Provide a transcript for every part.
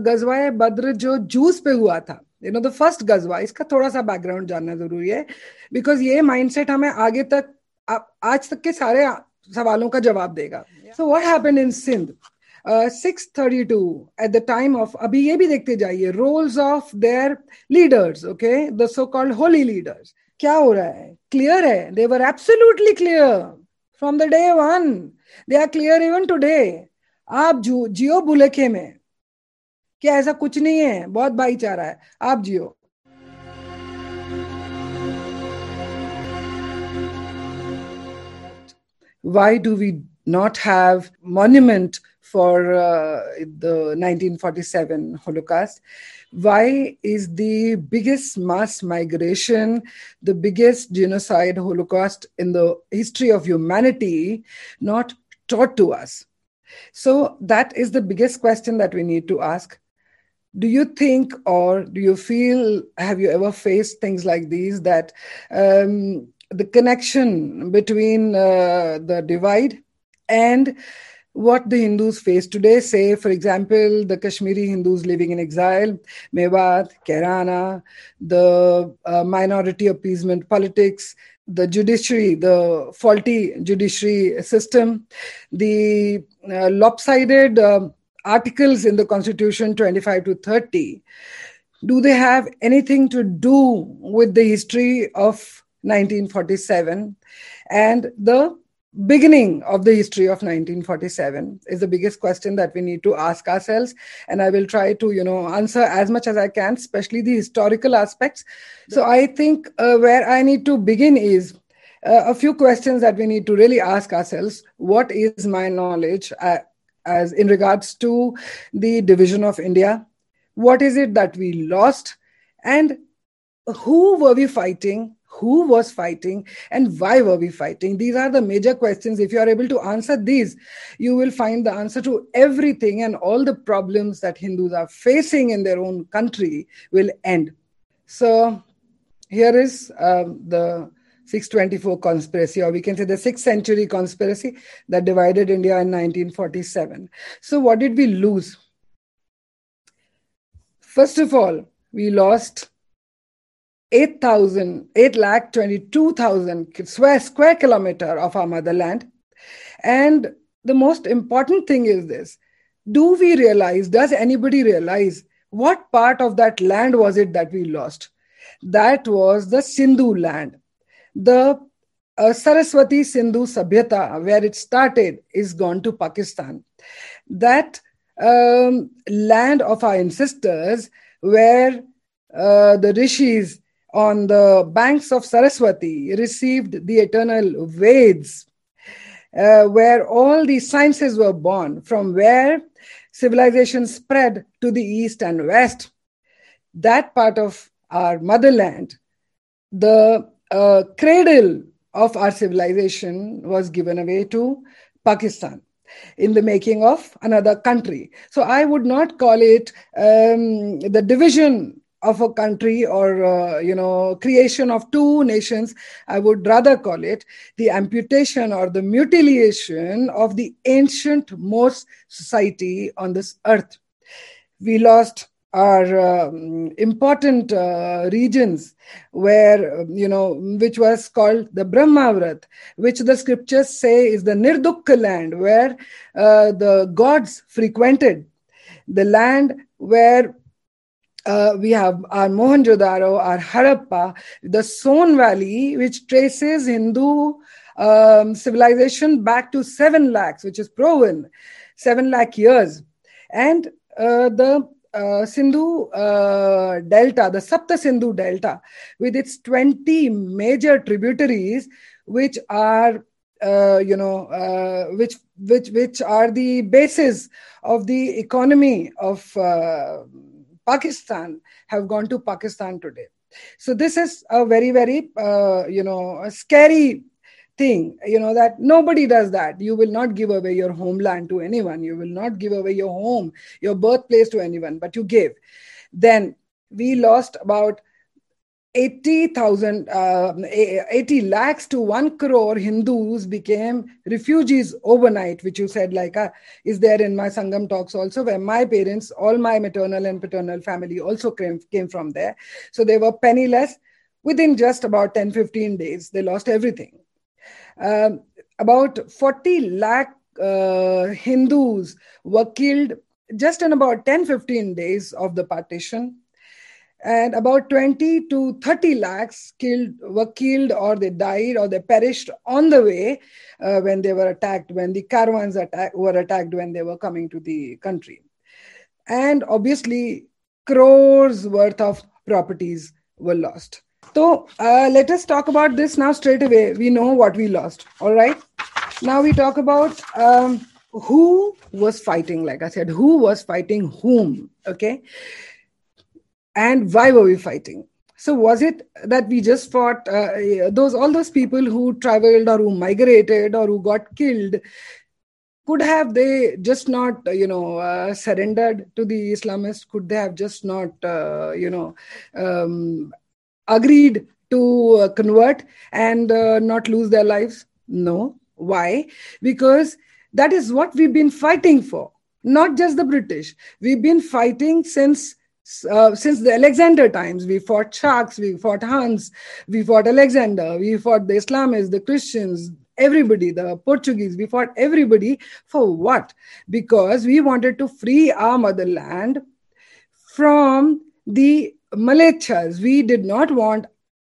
गजवा बद्र जो जूस पे हुआ था। यू नो द फ़र्स्ट गजवा इसका थोड़ा सा बैकग्राउंड जानना ज़रूरी है। बिकॉज़ ये माइंडसेट हमें आगे तक आज तक के सारे सवालों का जवाब देगा। So what happened in Sindh six thirty two at the time of अभी ये भी देखते जाइए roles of their leaders okay the so called holy leaders क्या हो रहा है? क्लियर है? They were absolutely clear from the day one they are clear even today आप जियो बुलेखे में क्या ऐसा कुछ नहीं है बहुत भाईचारा है आप जियो why do we not have monument for uh, the 1947 holocaust why is the biggest mass migration the biggest genocide holocaust in the history of humanity not taught to us so that is the biggest question that we need to ask do you think or do you feel have you ever faced things like these that um, the connection between uh, the divide and what the Hindus face today, say, for example, the Kashmiri Hindus living in exile, Mewat, Kairana, the uh, minority appeasement politics, the judiciary, the faulty judiciary system, the uh, lopsided uh, articles in the Constitution 25 to 30, do they have anything to do with the history of 1947 and the beginning of the history of 1947 is the biggest question that we need to ask ourselves. And i will try to you know answer as much as i can especially the historical aspects. So i think uh, where i need to begin is uh, a few questions that we need to really ask ourselves. What is my knowledge uh, as in regards to the division of India. What is it that we lost? And who were we fighting? Who was fighting? And why were we fighting? These are the major questions. If you are able to answer these, you will find the answer to everything and all the problems that Hindus are facing in their own country will end. So, here is um, the 624 conspiracy, or we can say the 6th century conspiracy that divided India in 1947. So, what did we lose? First of all, we lost 8,000, 8 lakh 22,000 square, square kilometer of our motherland. And the most important thing is this do we realize, does anybody realize what part of that land was it that we lost? That was the Sindhu land the uh, Saraswati Sindhu Sabhyata, where it started, is gone to Pakistan. That um, land of our ancestors, where uh, the rishis on the banks of Saraswati received the eternal Veds, uh, where all the sciences were born, from where civilization spread to the east and west. That part of our motherland, the uh, cradle of our civilization was given away to Pakistan in the making of another country. So I would not call it um, the division of a country or uh, you know creation of two nations i would rather call it the amputation or the mutilation of the ancient most society on this earth we lost are um, important uh, regions where um, you know which was called the brahmavrat which the scriptures say is the nirdukka land where uh, the gods frequented the land where uh, we have our Mohenjo-daro, our Harappa, the Son Valley, which traces Hindu um, civilization back to 7 lakhs, which is proven, 7 lakh years. And uh, the uh, Sindhu uh, Delta, the Sapta Sindhu Delta, with its 20 major tributaries, which are uh, you know, uh, which which which are the basis of the economy of uh, Pakistan, have gone to Pakistan today. So this is a very very uh, you know scary thing you know that nobody does that you will not give away your homeland to anyone you will not give away your home your birthplace to anyone but you give then we lost about 80,000, uh, 80 lakhs to 1 crore Hindus became refugees overnight, which you said, like, uh, is there in my Sangam talks also, where my parents, all my maternal and paternal family also came, came from there. So they were penniless. Within just about 10, 15 days, they lost everything. Um, about 40 lakh uh, Hindus were killed just in about 10, 15 days of the partition. And about 20 to 30 lakhs killed were killed or they died or they perished on the way uh, when they were attacked when the caravans attack, were attacked when they were coming to the country. And obviously crores worth of properties were lost so uh, let us talk about this now straight away. We know what we lost. All right? Now we talk about um, who was fighting like i said who was fighting whom okay? And why were we fighting? So was it that we just fought uh, those all those people who traveled or who migrated or who got killed could have they just not you know uh, surrendered to the islamists? Could they have just not uh, you know um, agreed to uh, convert and uh, not lose their lives? No. Why? Because that is what we've been fighting for. Not just the british. We've been fighting since uh, since the Alexander times, we fought Sharks, we fought Huns, we fought Alexander, we fought the Islamists, the Christians, everybody, the Portuguese, we fought everybody for what? Because we wanted to free our motherland from the Malechas. We did not want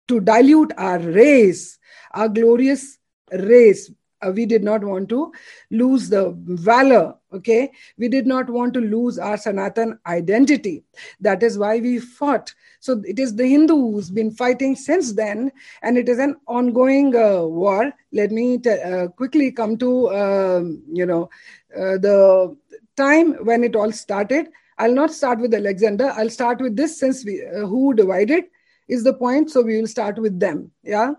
to dilute our race, our glorious race. Uh, we did not want to lose the valor okay? We did not want to lose our sanatan identity. That is why we fought. So it is the hindu who's been fighting since then and it is an ongoing uh, war. Let me t- uh, quickly come to um, you know uh, the time when it all started i'll not start with alexander. I'll start with this since we uh, who divided is the point so we will start with them yeah?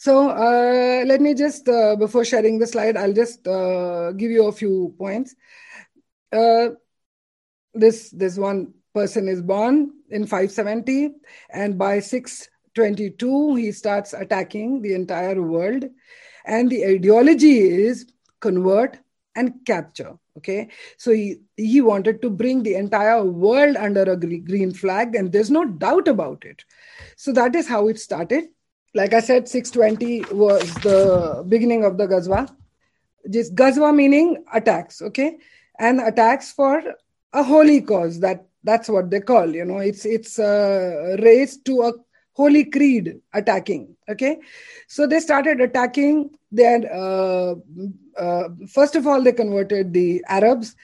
So uh, let me just, uh, before sharing the slide, I'll just uh, give you a few points. Uh, this, this one person is born in 570 and by 622 he starts attacking the entire world. And the ideology is convert and capture okay so he, he wanted to bring the entire world under a green flag and there's no doubt about it so that is how it started like I said, 620 was the beginning of the Ghazwa. Just Ghazwa meaning attacks, okay? And attacks for a holy cause. That that's what they call, you know, it's it's a race to a holy creed attacking. Okay, so they started attacking. Then uh, uh, first of all, they converted the Arabs,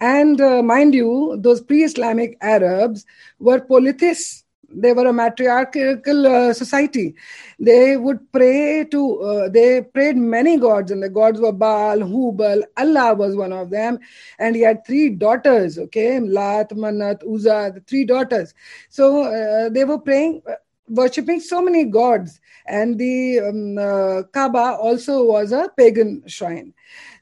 and uh, mind you, those pre-Islamic Arabs were polytheists. They were a matriarchal uh, society. They would pray to uh, they prayed many gods and the gods were baal hubal. Allah was one of them. And he had three daughters okay? Lat manat uza the three daughters. So uh, they were praying worshipping so many gods and the um, uh, kaaba also was a pagan shrine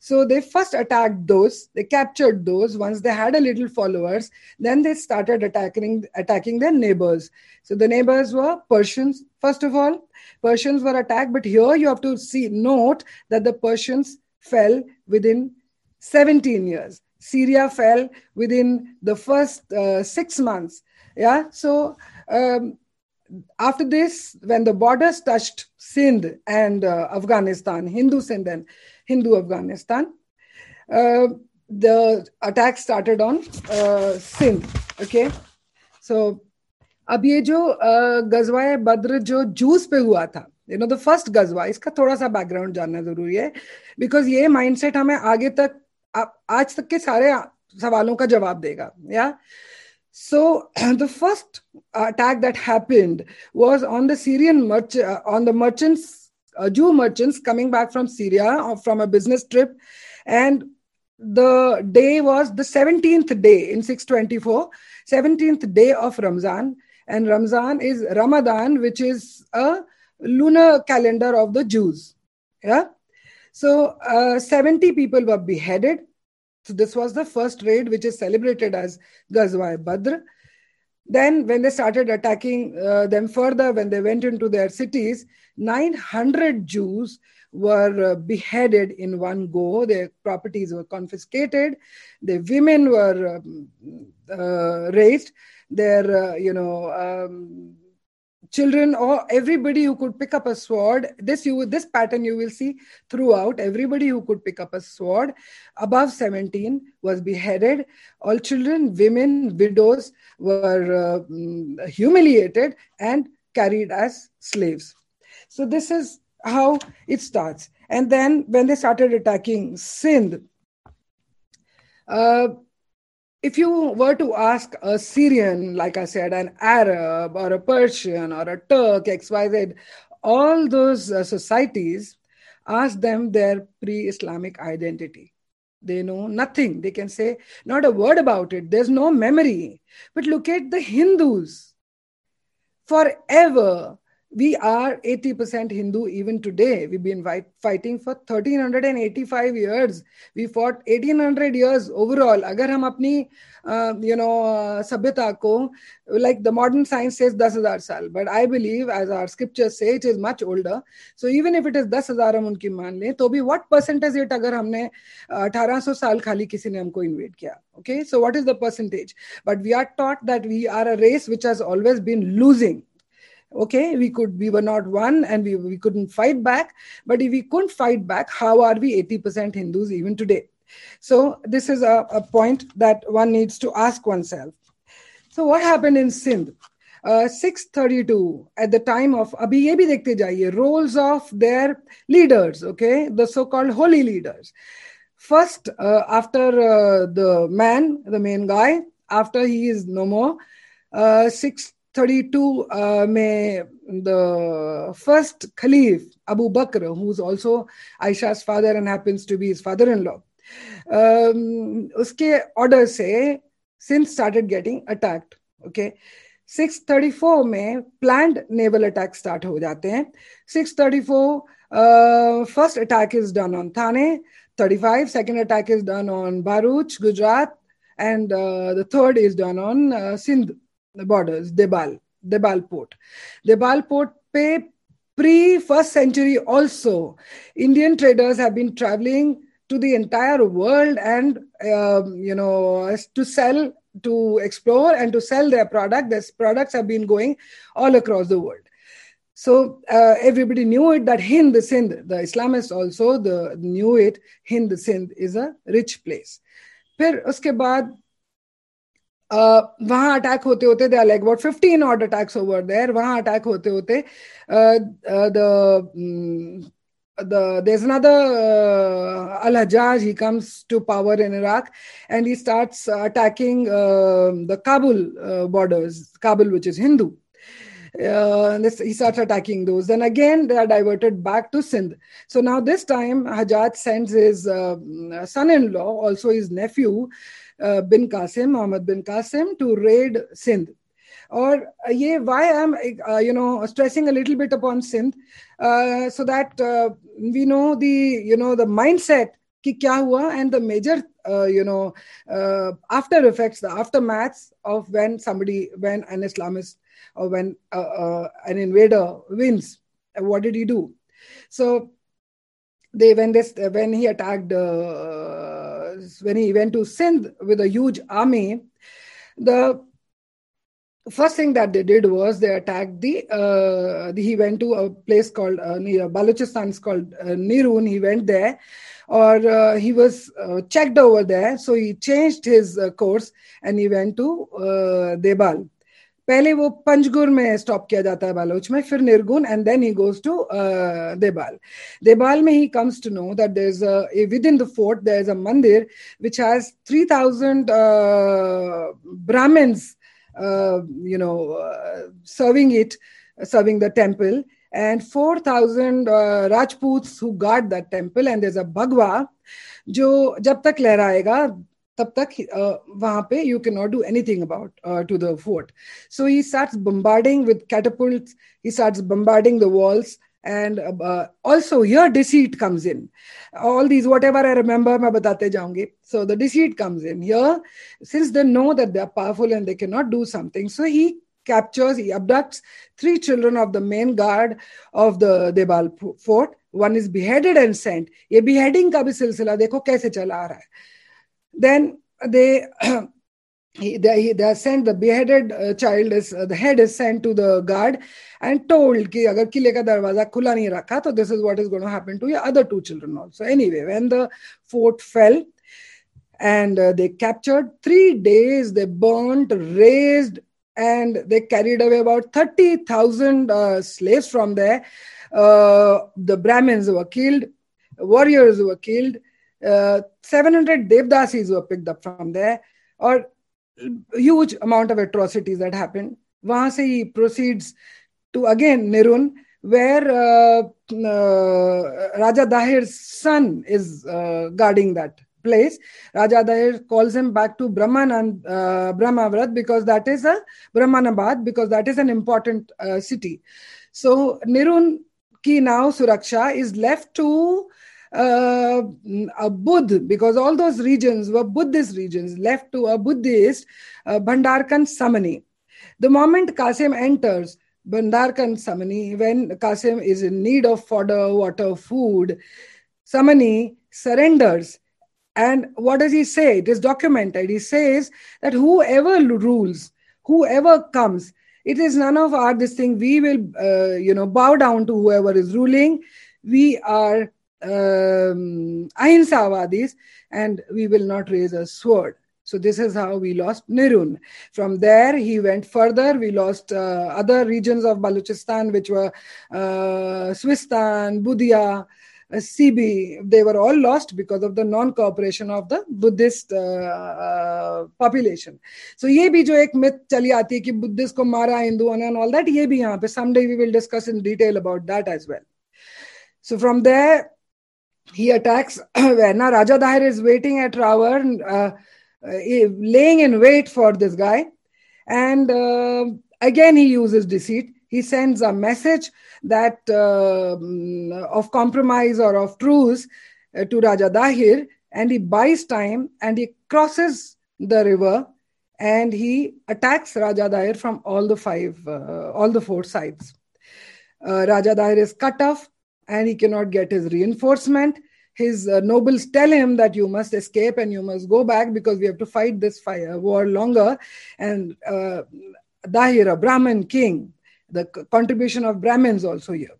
so they first attacked those, they captured those. Once they had a little followers, then they started attacking attacking their neighbors. So the neighbors were Persians. First of all, Persians were attacked, but here you have to see note that the Persians fell within 17 years. Syria fell within the first uh, six months. Yeah, so um, after this, when the borders touched Sindh and uh, Afghanistan, Hindu Sindh and Hindu Afghanistan. Uh, the attack started on uh, Sindh. Okay, so अब ये जो गजवा बद्र जो juice पे हुआ था you know the first गजवा इसका थोड़ा सा बैकग्राउंड जानना ज़रूरी है बिकॉज़ ये माइंडसेट हमें आगे तक आज तक के सारे सवालों का जवाब देगा या So the first attack that happened was on the Syrian merch- on the merchants uh, Jew merchants coming back from Syria or from a business trip. And the day was the 17th day in 624, 17th day of Ramzan. And Ramzan is Ramadan, which is a lunar calendar of the Jews. Yeah. So uh, 70 people were beheaded. So this was the first raid, which is celebrated as Ghazwa Badr. then when they started attacking uh, them further when they went into their cities 900 jews were uh, beheaded in one go. Their properties were confiscated. Their women were um, uh, raised their uh, you know um, children or everybody who could pick up a sword this you this pattern you will see throughout. Everybody who could pick up a sword above 17 was beheaded. All children women widows were uh, humiliated and carried as slaves. So this is how it starts. And then when they started attacking sindh uh, if you were to ask a Syrian, like I said, an Arab or a Persian or a Turk, XYZ, all those uh, societies, ask them their pre Islamic identity. They know nothing. They can say not a word about it. There's no memory. But look at the Hindus. Forever, we are 80% Hindu even today. We've been fighting for 1385 years. We fought 1800 years overall. Agar hum apni, uh, you know, uh, sabhyata ko, like the modern science says 10,000 saal, but I believe, as our scriptures say, it is much older. So even if it is 10,000 हम उनकी मान लें, तो भी what percentage it अगर हमने 1800 साल खाली किसी ने हमको invade किया? Okay, so what is the percentage? But we are taught that we are a race which has always been losing okay we could we were not one and we, we couldn't fight back. But if we couldn't fight back how are we 80% hindus even today? So this is a, a point that one needs to ask oneself. So what happened in sindh? Uh, 632 at the time of abhi ye bhi dekhte jaiye roles of their leaders okay? The so called holy leaders. First uh, after uh, the man the main guy after he is no more uh, 6 32 uh, में the first Khalif, Abu Bakr, who's also Aisha's father and happens to be his father-in-law, um, उसके order से Sindh started getting attacked okay 634 में planned naval attack start हो जाते हैं. 634 first attack is done on Thane 35 second attack is done on Bharuch Gujarat and the third is done on Sindh uh, Sindh borders, Debal, Debal port. Debal port pe pre first century also, Indian traders have been traveling to the entire world and um, you know to sell to explore and to sell their product their products have been going all across the world so uh, everybody knew it that hind sindh the islamists also the knew it hind sindh is a rich place फिर उसके बाद वहां attack होते होते they are like about 15 odd attacks over there वहां attack होते होते the the there's another uh, Al Hajjaj. He comes to power in Iraq, and he starts uh, attacking uh, the Kabul uh, borders, Kabul, which is Hindu. This, he starts attacking those. Then again, they are diverted back to Sindh. So now this time, Hajjaj sends his son-in-law, also his nephew, uh, bin Qasim, Muhammad bin Qasim, to raid Sindh. Or uh, yeah, why I'm uh, you know stressing a little bit upon Sindh, uh, so that uh, we know the you know the mindset कि क्या हुआ and the major uh, you know uh, after effects the aftermaths of when somebody when an islamist or when uh, uh, an invader wins what did he do so they when this when he attacked uh, when he went to Sindh with a huge army, the first thing that they did was they attacked the, uh, the he went to a place called uh, near Balochistan it's called uh, Nirun he went there or uh, he was uh, checked over there. So he changed his uh, course and he went to uh, Debal पहले वो पंचगुर में stop किया जाता है बालोच में फिर Nirgun and then he goes to Debal. Debal में he comes to know that there is within the fort there is a mandir which has three thousand Brahmins you know serving it serving the temple and four thousand Rajput who guard that temple and there is a bhagwa जो जब तक लहराएगा तब तक वहाँ पे you can not do anything about to the fort so he starts bombarding with catapults he starts bombarding the walls and also here deceit comes in all these whatever I remember मैं बताते जाऊँगी. So the deceit comes in here since they know that they are powerful and they can not do something so he captures he abducts three children of the main guard of the Debal fort one is beheaded and sent ये beheading का भी सिलसिला देखो कैसे चला आ रहा है. Then they they, they sent the beheaded uh, child is uh, the head is sent to the guard and told ki agar kile ka darwaza khula nahi rakha so this is what is going to happen to your other two children also. Anyway when the fort fell and uh, they captured 3 days they burnt razed and they carried away about 30000 uh, slaves from there. The brahmins were killed warriors were killed uh, 700 devdasis were picked up from there or huge amount of atrocities that happened. वहां से he proceeds to again Nirun, where uh, uh, Raja Dahir's son is uh, guarding that place. Raja Dahir calls him back to Brahmanand, uh, Brahmavrat because that is a Brahmanabad because that is an important uh, city. So Nirun ki now Suraksha is left to uh, a Buddh, because all those regions were Buddhist regions, left to a Buddhist, uh, Bhandarkan Samani. The moment Qasim enters Bhandarkan Samani, when Qasim is in need of fodder, water, food, Samani surrenders. And what does he say? It is documented. He says that whoever rules, whoever comes, it is none of our this thing. We will, uh, you know, bow down to whoever is ruling. We are um, ahinsavadis and we will not raise a sword. So this is how we lost Nirun. From there, he went further. We lost uh, other regions of Balochistan, which were uh, Swistan, Budia, uh, Sibi. They were all lost because of the non-cooperation of the Buddhist uh, uh, population. So ये भी जो एक myth चली आती है कि Buddhist को मारा हिंदुओं and all that, ये भी यहाँ पे someday we will discuss in detail about that as well. So from there, he attacks when Raja Dahir is waiting at Rawar, uh, uh, laying in wait for this guy. And uh, again, he uses deceit. He sends a message that uh, of compromise or of truce uh, to Raja Dahir, and he buys time and he crosses the river and he attacks Raja Dahir from all the five, uh, all the four sides. Raja Dahir is cut off and he cannot get his reinforcement. His uh, nobles tell him that you must escape and you must go back because we have to fight this fire, war longer. And uh, Dahir, a Brahmin king, the contribution of Brahmins also here.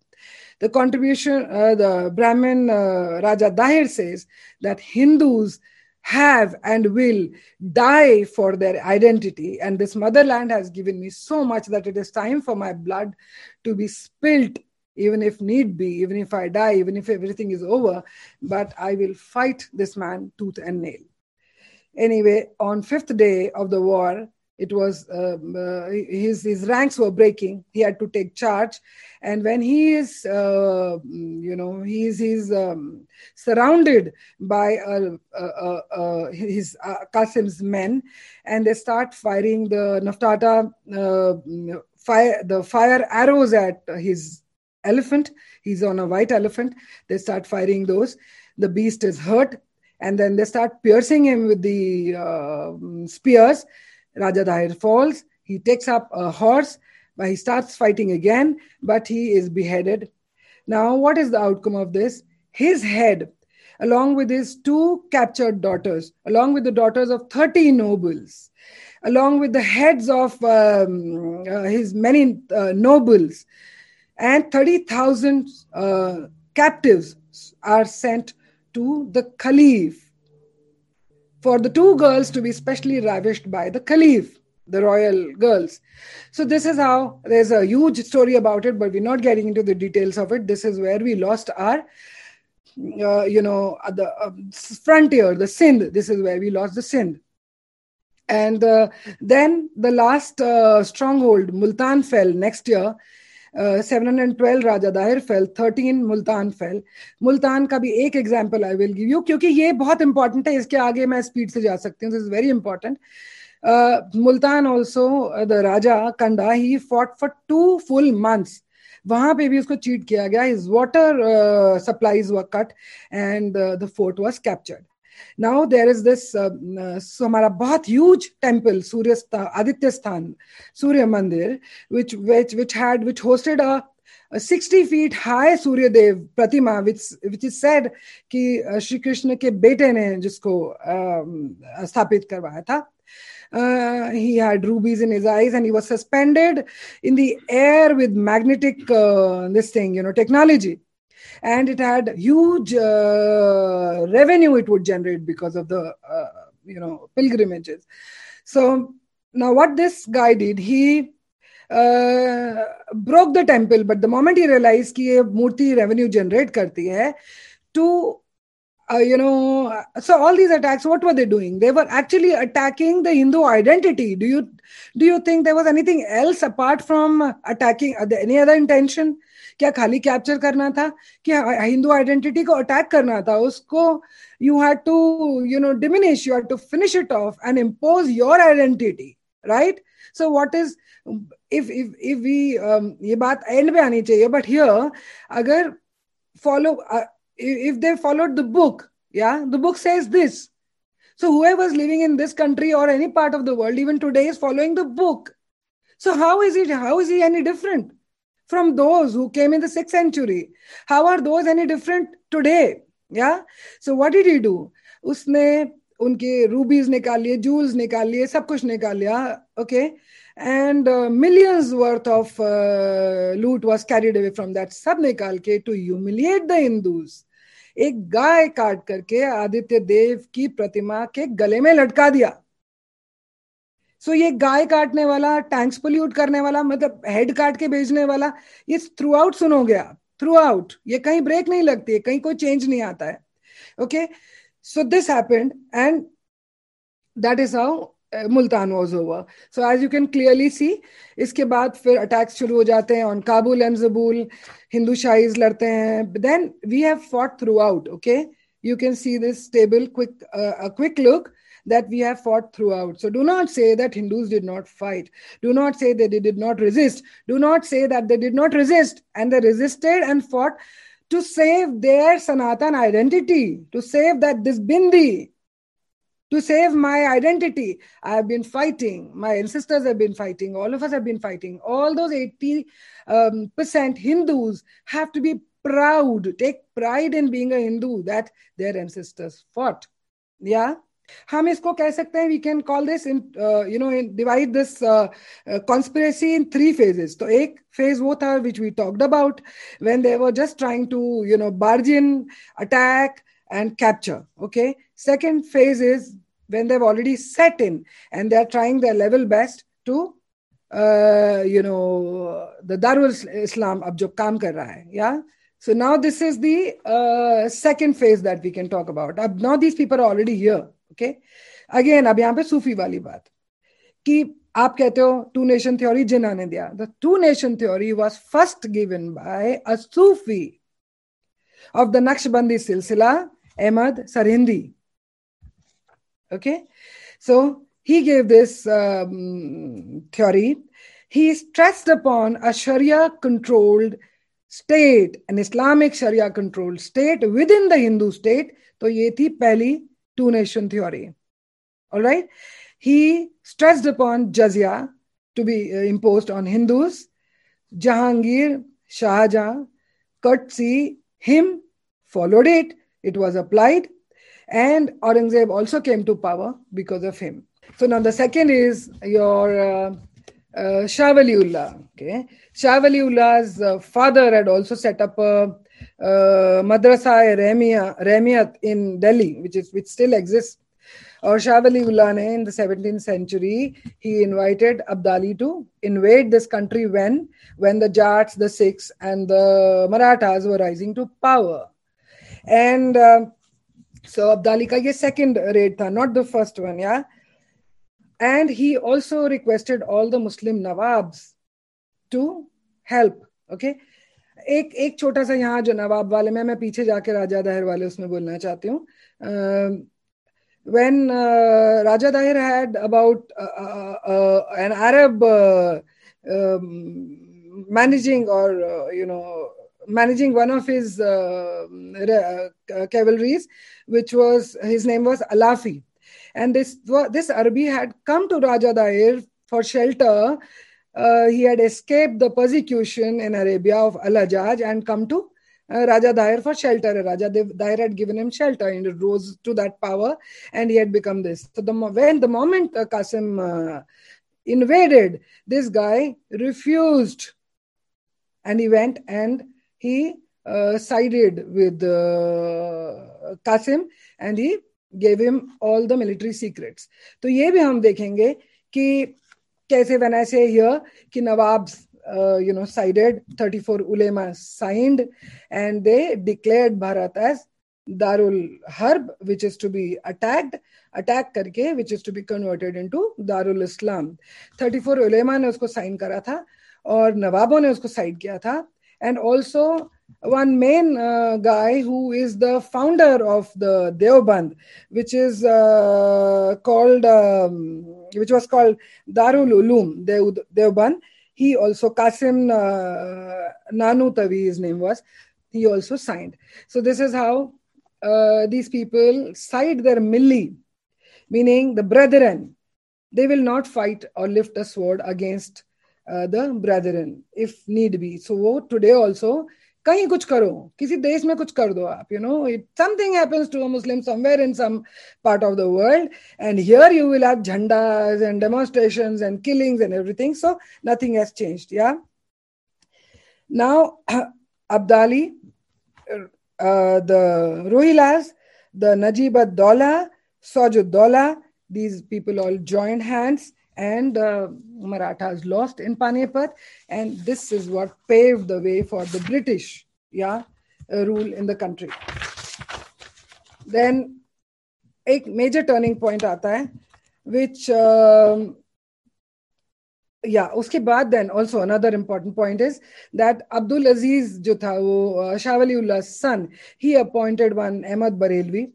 The contribution, uh, the Brahmin uh, Raja Dahir says that Hindus have and will die for their identity. And this motherland has given me so much that it is time for my blood to be spilt even if need be, even if I die, even if everything is over, but I will fight this man tooth and nail. Anyway, on fifth day of the war, it was um, uh, his his ranks were breaking. He had to take charge, and when he is, uh, you know, he is he's um, surrounded by uh, uh, uh his Qasim's men, and they start firing the Naftata fire the fire arrows at his elephant. He's on a white elephant. They start firing those. The beast is hurt. And then they start piercing him with the uh, spears. Raja Dahir falls. He takes up a horse, but he starts fighting again, but he is beheaded. Now, what is the outcome of this? His head, along with his two captured daughters, along with the daughters of 30 nobles, along with the heads of um, uh, his many uh, nobles, and 30,000 uh, captives are sent to the caliph for the two girls to be specially ravished by the caliph the royal girls. So this is how there's a huge story about it but we're not getting into the details of it. This is where we lost our uh, you know the uh, frontier the sindh. This is where we lost the sindh. And uh, then the last uh, stronghold multan fell next year seven hundred twelve Raja Dahir fell thirteen Multan fell Multan का भी एक example I will give you क्योंकि ये बहुत important है, इसके आगे मैं स्पीड से जा सकती हूँ this is very important Multan also the Raja Kanda he fought for two full months वहाँ पे भी उसको चीट किया गया his water supplies were cut and the fort was captured now there is this हमारा बहुत huge temple Surya Aditya Sthan Surya mandir which which which had which hosted a sixty feet high Suryadev pratima which which is said कि श्री कृष्ण के बेटे ने जिसको uh, स्थापित करवाया था Uh, he had rubies in his eyes and he was suspended in the air with magnetic uh, this thing you know technology. and it had huge uh, revenue it would generate because of the uh, you know pilgrimages. So now what this guy did he uh, broke the temple. But the moment he realized ki ye murti revenue generate karti hai to uh, you know so all these attacks what were they doing? They were actually attacking the hindu identity. Do you do you think there was anything else apart from attacking uh, any other intention? क्या खाली capture करना था? कि Hindu identity को attack करना था? उसको you had to you know diminish you had to finish it off and impose your identity right so what is if if if we ये बात एंड में आनी चाहिए बट हियर अगर follow if they follow the book या the book says this so whoever is living in this country or any part of the world, even today, is following the book. So how is it, how is he any different? From those who came in the 6th century. How are those any different today? Yeah. So what did he do? उसने उनके रूबीज निकाल लिए joules निकाल लिए, सब कुछ निकाल लिया okay and millions worth of loot was carried away from that सब निकाल के टू ह्यूमिलिएट द हिंदूज एक गाय काट करके आदित्य देव की प्रतिमा के गले में लटका दिया सो so, ये गाय काटने वाला टैंक्स पोल्यूट करने वाला मतलब हेड काट के भेजने वाला ये थ्रू आउट सुनो गया थ्रू आउट ये कहीं ब्रेक नहीं लगती है कहीं कोई चेंज नहीं आता है okay so this happened and that is how Multan was over so as you can clearly see इसके बाद फिर अटैक्स शुरू हो जाते हैं ऑन काबुल एंड जबूल हिंदू शाहीज लड़ते हैं then we have fought throughout okay you can see this table quick quick look. That we have fought throughout. So do not say that Hindus did not fight. Do not say that they did not resist. Do not say that they did not resist and they resisted and fought to save their Sanatan identity, to save that this bindi, to save my identity. I have been fighting. My ancestors have been fighting. All of us have been fighting. All those 80 um, percent Hindus have to be proud, take pride in being a Hindu that their ancestors fought. Yeah. हम इसको कह सकते हैं we can call this in you no divide this conspiracy in three phases तो एक phase वो था which we talked about when they were just trying to you know barge in attack and capture okay second phase is when they've already set in and they're trying their level best to uh, you know the darul islam ab jo kaam kar raha hai yeah so now this is the uh, second phase that we can talk about अब now these people are already here Okay again अब यहाँ पे सूफी वाली बात कि आप कहते हो टू नेशन थ्योरी जिन्ना ने दिया the two nation theory was first given by a Sufi of the Naqshbandi silsila Ahmad Sirhindi okay so he gave this um, theory he stressed upon a sharia controlled state an islamic sharia controlled state within the hindu state तो ये थी पहली two nation theory. All right. He stressed upon jizya to be uh, imposed on Hindus. Jahangir, Shah Jahan, courtesy, him followed it. It was applied. And Aurangzeb also came to power because of him. So now the second is your uh, uh, Shah Waliullah. Okay, Shah Waliullah's uh, father had also set up a uh, Madrasa Remiyat in Delhi, which is which still exists. Or Shah Waliullah in the 17th century, he invited Abdali to invade this country when when the Jats, the Sikhs, and the Marathas were rising to power. And uh, so Abdali ka ye second raid tha, not the first one, yeah. And he also requested all the Muslim Nawabs to help. Okay, एक एक छोटा सा यहाँ जो नवाब वाले, में, मैं पीछे जाके राजा दाहिर वाले उसमें बोलना चाहती हूँ। When Raja Dahir had managing और you know managing one of his cavalries which was his name was Alafi and this this Arabi had come to Raja Dahir for shelter Uh, he had escaped the persecution in Arabia of Al Hajjaj and come to uh, Raja Dahir for shelter. Raja Dahir had given him shelter and rose to that power and he had become this. So, the, when the moment uh, Qasim uh, invaded, this guy refused and he went and he uh, sided with Qasim and he gave him all the military secrets. So, ये भी हम देखेंगे कि कैसे when I say here कि Nawab you no sided 34 ulema signed and they declared Bharat as Darul herb which is to be attacked attack करके which is to be converted into Darul इस्लाम 34 उलेमा ने उसको साइन करा था और नवाबों ने उसको साइड किया था. And also one main guy who is the founder of the Deoband which is called which was called Darul Ulum Deoband he also Qasim uh, Nanautavi, his name was. He also signed. So this is how uh, these people side their milli, meaning the brethren. They will not fight or lift a sword against uh, the brethren if need be. So today also कहीं कुछ करो किसी देश में कुछ कर दो आप you know it something happens to a Muslim somewhere in some part of the world and here you will have jhandas and demonstrations and killings and everything so nothing has changed या now Abdali the Rohillas, the Najib ad-Dawla, Sawj these people all joined hands and uh, Marathas lost in Panipat, and this is what paved the way for the British, yeah, uh, rule in the country. Then, a major turning point आता है, which um, yeah, उसके बाद then also another important point is that Abdul Aziz जो था वो uh, Shah Waliullah's son, he appointed one Ahmad Barelvi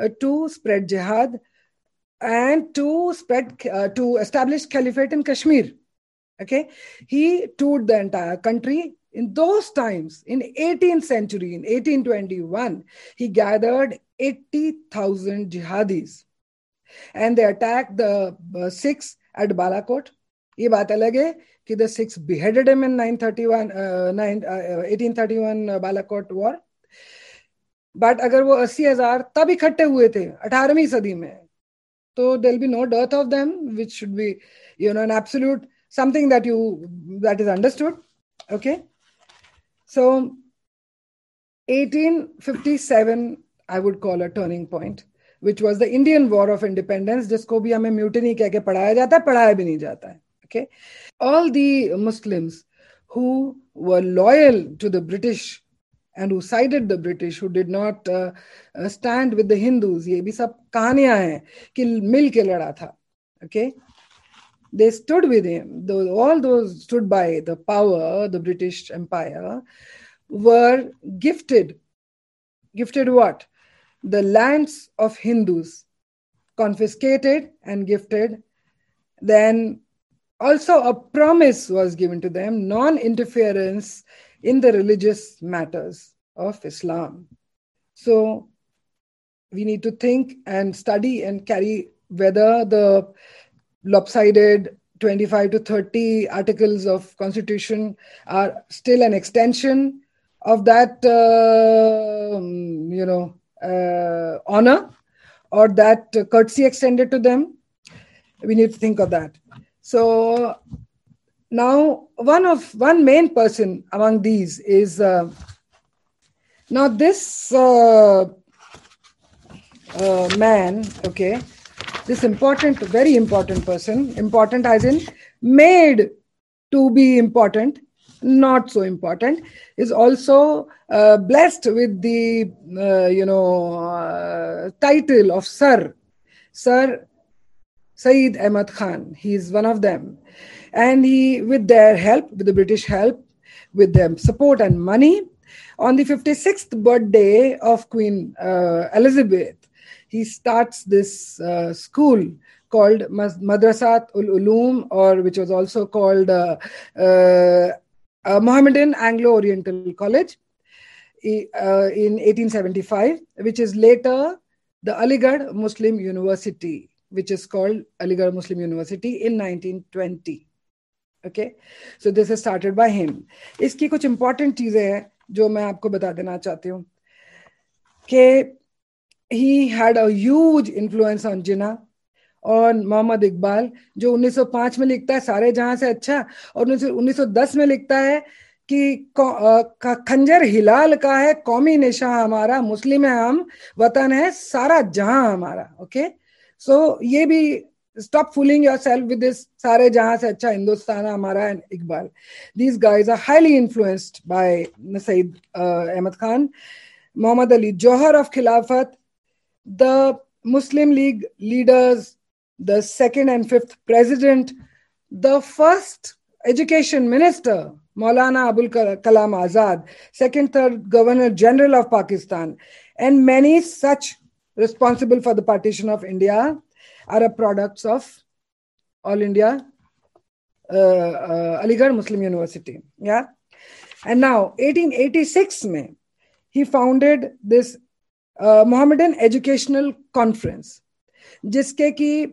uh, to spread jihad and to spread uh, to establish caliphate in kashmir. Okay? He toured the entire country. In those times in 18th century in 1821 he gathered 80000 jihadis. And they attacked the uh, Sikhs at balakot. ये बात अलग है कि the Sikhs beheaded him in nine thirty one nine eighteen thirty one Balakot war but अगर वो अस्सी हजार तब हुए थे अठारहवीं सदी में so there'll be no dearth of them, which should be, you know, an absolute something that you that is understood. Okay. So 1857, I would call a turning point, which was the Indian War of Independence, जिसको भी हमें mutiny कह के पढ़ाया जाता है पढ़ाया भी नहीं जाता है okay all the Muslims who were loyal to the British and who sided the British, who did not uh, uh, stand with the Hindus. ये भी सब कहानियां हैं कि मिल के लड़ा था. Okay, they stood with him. Those, all those stood by the power, the British Empire, were gifted. Gifted what? The lands of Hindus, confiscated and gifted. Then also a promise was given to them non-interference in the religious matters of Islam. So we need to think and study and carry whether the lopsided 25 to 30 articles of constitution are still an extension of that uh, you know uh, honor or that courtesy extended to them we need to think of that so now, one of one main person among these is uh, now this uh, uh, man. Okay, this important, very important person, important as in made to be important, not so important, is also uh, blessed with the uh, you know uh, title of Sir, Sir Saeed Ahmad Khan. He is one of them and he, with their help, with the British help, with their support and money, on the 56th birthday of Queen uh, Elizabeth, he starts this uh, school called Madrasat ul Ulum, or which was also called uh, uh uh, Mohammedan Anglo Oriental College uh, in 1875, which is later the Aligarh Muslim University, which is called Aligarh Muslim University in 1920. Okay, so this is started by him. इसकी कुछ important चीज़ें हैं जो मैं आपको बता देना चाहती हूँ कि he had a huge influence on Jinnah और मोहम्मद इकबाल जो 1905 में लिखता है सारे जहाँ से अच्छा और 1910 में लिखता है कि खंजर हिलाल का है कौमी निशा हमारा मुस्लिम है हम वतन है सारा जहाँ हमारा ओके सो so, ये भी stop fooling yourself with this sare jahan se acha hindustan hamara and iqbal. These guys are highly influenced by Syed uh, ahmad khan muhammad ali johar of khilafat the muslim league leaders the second and fifth president the first education minister Maulana Abul Kalam Azad, second, third Governor General of Pakistan, and many such responsible for the partition of India are products of All India uh, uh, Aligarh Muslim University. Yeah. And now, 1886 May, he founded this uh, Mohammedan Educational Conference, जिसके की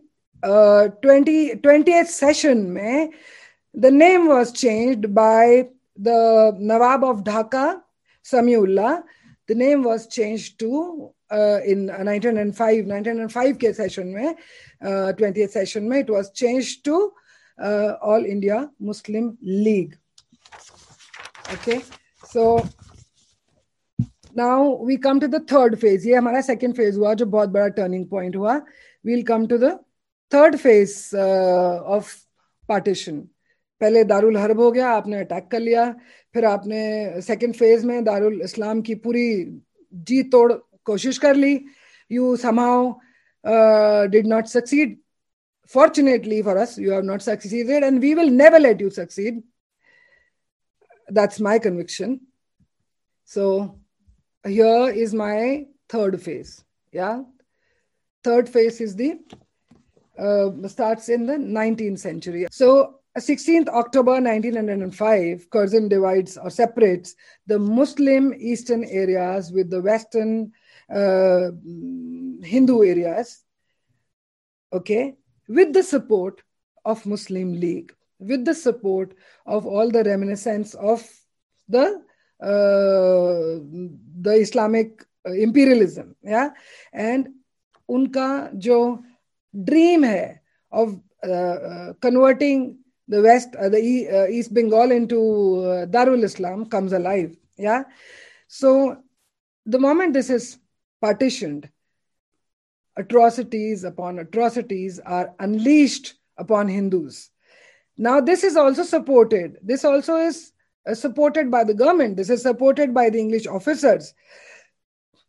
twenty twenty session the name was changed by the Nawab of Dhaka, Salimullah. The name was changed to in 1905 1905 के session में uh, twenty session में it was change to All India Muslim League okay so now we come to the third phase ये हमारा second phase हुआ जो बहुत बड़ा turning point हुआ. We'll come to the third phase of partition पहले Darul herb हो गया, आपने अटैक कर लिया. फिर आपने सेकेंड फ़ेज़ में दारुल इस्लाम की पूरी जी तोड़ कोशिश कर ली you समाओ did not succeed fortunately for us you have not succeeded and we will never let you succeed that's my conviction so here is my third phase yeah third phase is the uh, starts in the 19th century so 16th October 1905, Curzon divides or separates the Muslim eastern areas with the western uh, Hindu areas, okay, with the support of Muslim League, with the support of all the reminiscence of the uh, the Islamic imperialism, yeah, and unka jo dream hai of uh, converting the West, the East Bengal into Darul Islam comes alive. Yeah. Partitioned, atrocities upon atrocities are unleashed upon Hindus. Now, this is also supported. This also is uh, supported by the government. This is supported by the English officers.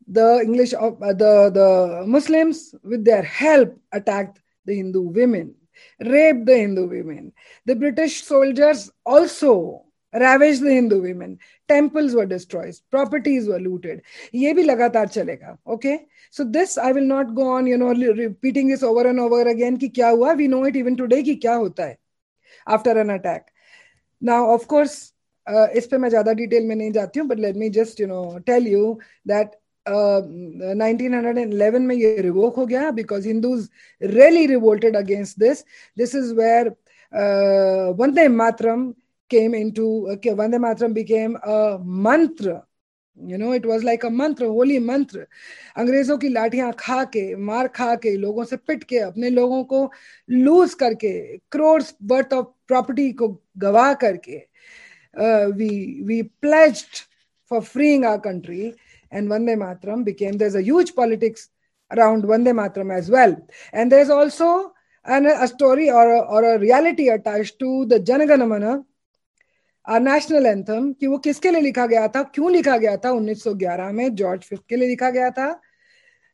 The English, uh, the, the Muslims, with their help, attacked the Hindu women raped the Hindu women. The British soldiers also ravaged Hindu women. Temples were destroyed. Properties were looted. ये भी लगातार चलेगा okay so this I will not go on you know repeating this over and over again कि क्या हुआ we know it even today कि क्या होता है after an attack now of इस पे मैं ज़्यादा डिटेल में नहीं जाती हूँ but let me just you know tell you that nineteen hundred and eleven में ये रिवोक हो गया because Hindus really revolted against this this is where Vande Mataram came into, okay, Vande Matram became a mantra. You know, it was like a mantra, holy mantra. अंग्रेज़ों की लाठियाँ खा के मार खा के लोगों से पिट के अपने लोगों को लूज करके करोड़ वर्थ ऑफ़ प्रॉपर्टी को गवा करके we we pledged for freeing our country and Vande Matram became, there's a huge politics around Vande Matram as well. And there's also an, a story or a, or a reality attached to the Janaganamana, our national anthem, कि वो किसके लिए लिखा गया था क्यों लिखा गया था 1911 में जॉर्ज फिफ्थ के लिए लिखा गया था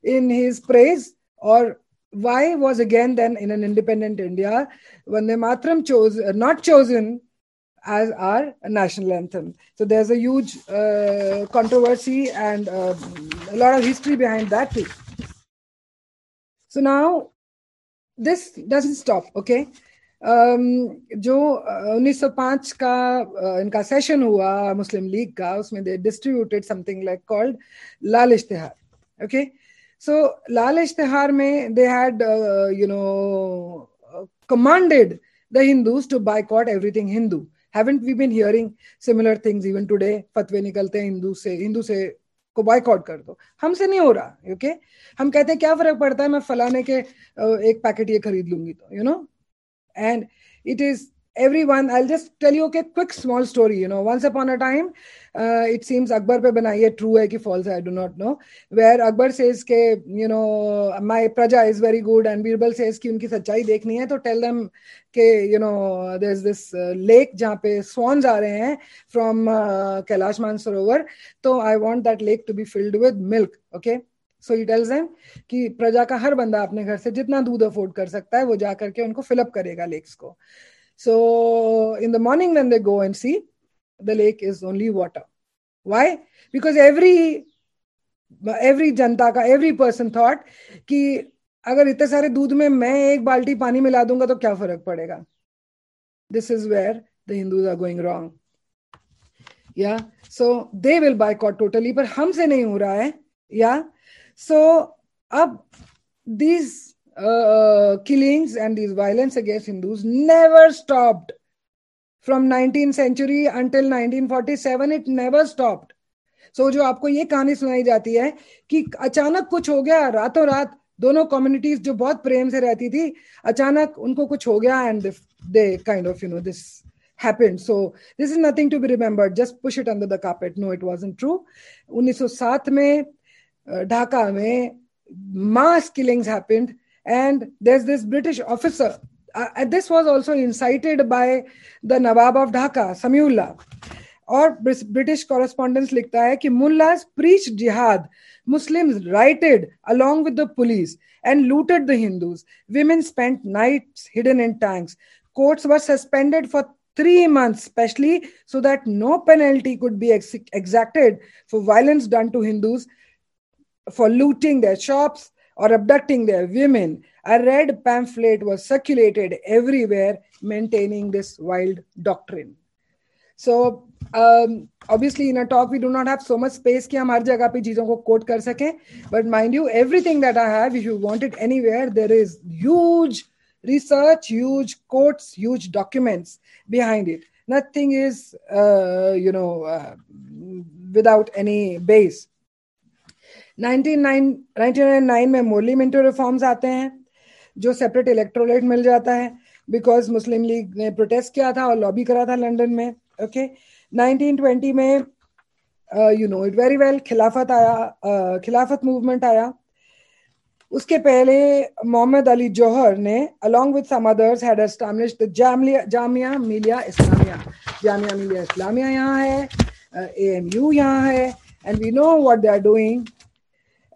in his praise or why was again then in an independent India Vande Matram chose not chosen as our national anthem. So there's a huge uh, controversy and uh, a lot of history behind that too. So now this doesn't stop, okay? जो 1905 का इनका session हुआ मुस्लिम league का, उसमें they distributed something like called Lal Ishtehar okay so Lal Ishtehar में they had you know commanded the Hindus to boycott everything Hindu. Haven't we been hearing similar things even today? फतवे निकलते हैं हिंदू से हिंदू से को boycott कर दो हमसे नहीं हो रहा ओके okay? हम कहते हैं, क्या फ़र्क पड़ता है मैं फलाने के एक पैकेट ये खरीद लूँगी तो you know and it is everyone i'll just tell you okay quick small story you know once upon a time uh, it seems akbar pe banai hai true hai ki false hai i do not know where akbar says ke you know my praja is very good and birbal says ki unki sachai dekhni hai to tell them ke you know there's this uh, lake jahan pe swans aa rahe hain from uh, kailash mansarovar so i want that lake to be filled with milk okay so he tells them कि प्रजा का हर बंदा अपने घर से जितना दूध afford कर सकता है, वो जा करके उनको फिलअप करेगा लेक्स को। So in the morning when they go and see the lake is only water why because every every जनता का एवरी पर्सन थॉट कि अगर इतने सारे दूध में मैं एक बाल्टी पानी मिला दूँगा तो क्या फ़र्क पड़ेगा? This is where the Hindus are going wrong या so they will boycott totally पर हमसे नहीं हो रहा है। या? So, up these uh, killings and these violence against Hindus never stopped. From 19th century until 1947, it never stopped. So so, जो आपको ये कहानी सुनाई जाती है कि अचानक कुछ हो गया रातों रात दोनों कम्युनिटीज जो बहुत प्रेम से रहती थी अचानक उनको कुछ हो गया and they kind of you know this happened so this is nothing to be remembered just push it under the carpet no it wasn't true 1907 में Dhaka mein mass killings happened and there's this British officer. Uh, this was also incited by the Nawab of Dhaka, Salimullah. Or British correspondence लिखता है कि mullahs preach jihad Muslim rioted along with the police and looted the Hindus. Women spent nights hidden in tanks. Courts were suspended for three months, specially so that no penalty could be ex- exacted for violence done to Hindus for looting their shops or abducting their women. A red pamphlet was circulated everywhere maintaining this wild doctrine. So, um, obviously, in a talk, we do not have so much space कि हम हर जगह पे चीजों को quote कर सकें. But mind you, everything that I have, if you want it anywhere, there is huge research, huge quotes, huge documents behind it. Nothing is, uh, you know, uh, without any base. 1999 में Morli Minto reforms आते हैं जो separate इलेक्ट्रोलेट मिल जाता है because Muslim league ने protest किया था और लॉबी करा था लंदन में ओके okay? 1920 में you know it very well Khilafat आया uh, खिलाफत मूवमेंट आया उसके पहले मोहम्मद अली जौहर ने along with some others had established the Jamia Jamia Millia Islamia Jamia Millia Islamia यहाँ है ए एम यू यहाँ है and we know what they are doing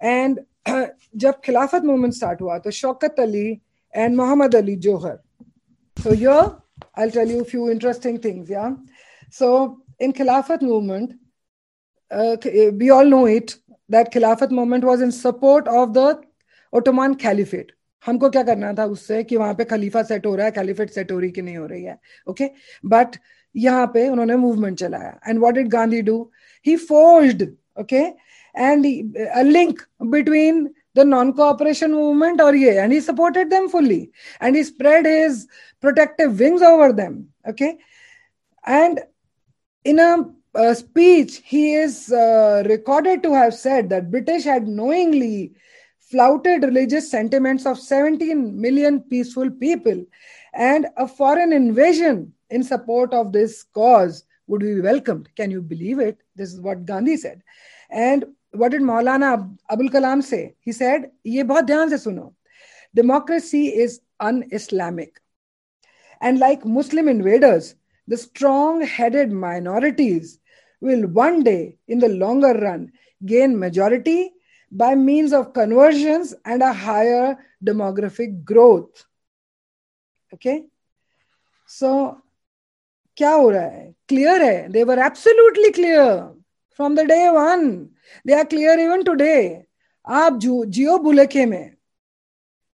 and जब खिलाफत मूवमेंट स्टार्ट हुआ तो Shaukat Ali and Mohammad Ali Jauhar. So yo I tell you few interesting things या so in Khilafat movement we all know it that Khilafat movement was in support of the Ottoman caliphate हमको क्या करना था उससे कि वहाँ पे खलीफा set हो रहा है खैलीफेट सेट हो रही कि नहीं हो रही है ओके बट यहाँ पे उन्होंने मूवमेंट चलाया। And what did Gandhi do he fought okay? And a link between the non-cooperation movement or yeah, and he supported them fully. And he spread his protective wings over them okay? And in a, a speech he is uh, recorded to have said that british had knowingly flouted religious sentiments of 17 million peaceful people. And a foreign invasion in support of this cause would be welcomed. Can you believe it? This is what gandhi said. And what did Maulana Abul Kalam say? He said, ये बहुत ध्यान से सुनो. Democracy is un-Islamic. And like Muslim invaders, the strong-headed minorities will one day, in the longer run, gain majority by means of conversions and a higher demographic growth. Okay? So, क्या हो रहा है clear है they were absolutely clear from the day one They are clear even today आप जियो भुलेखे में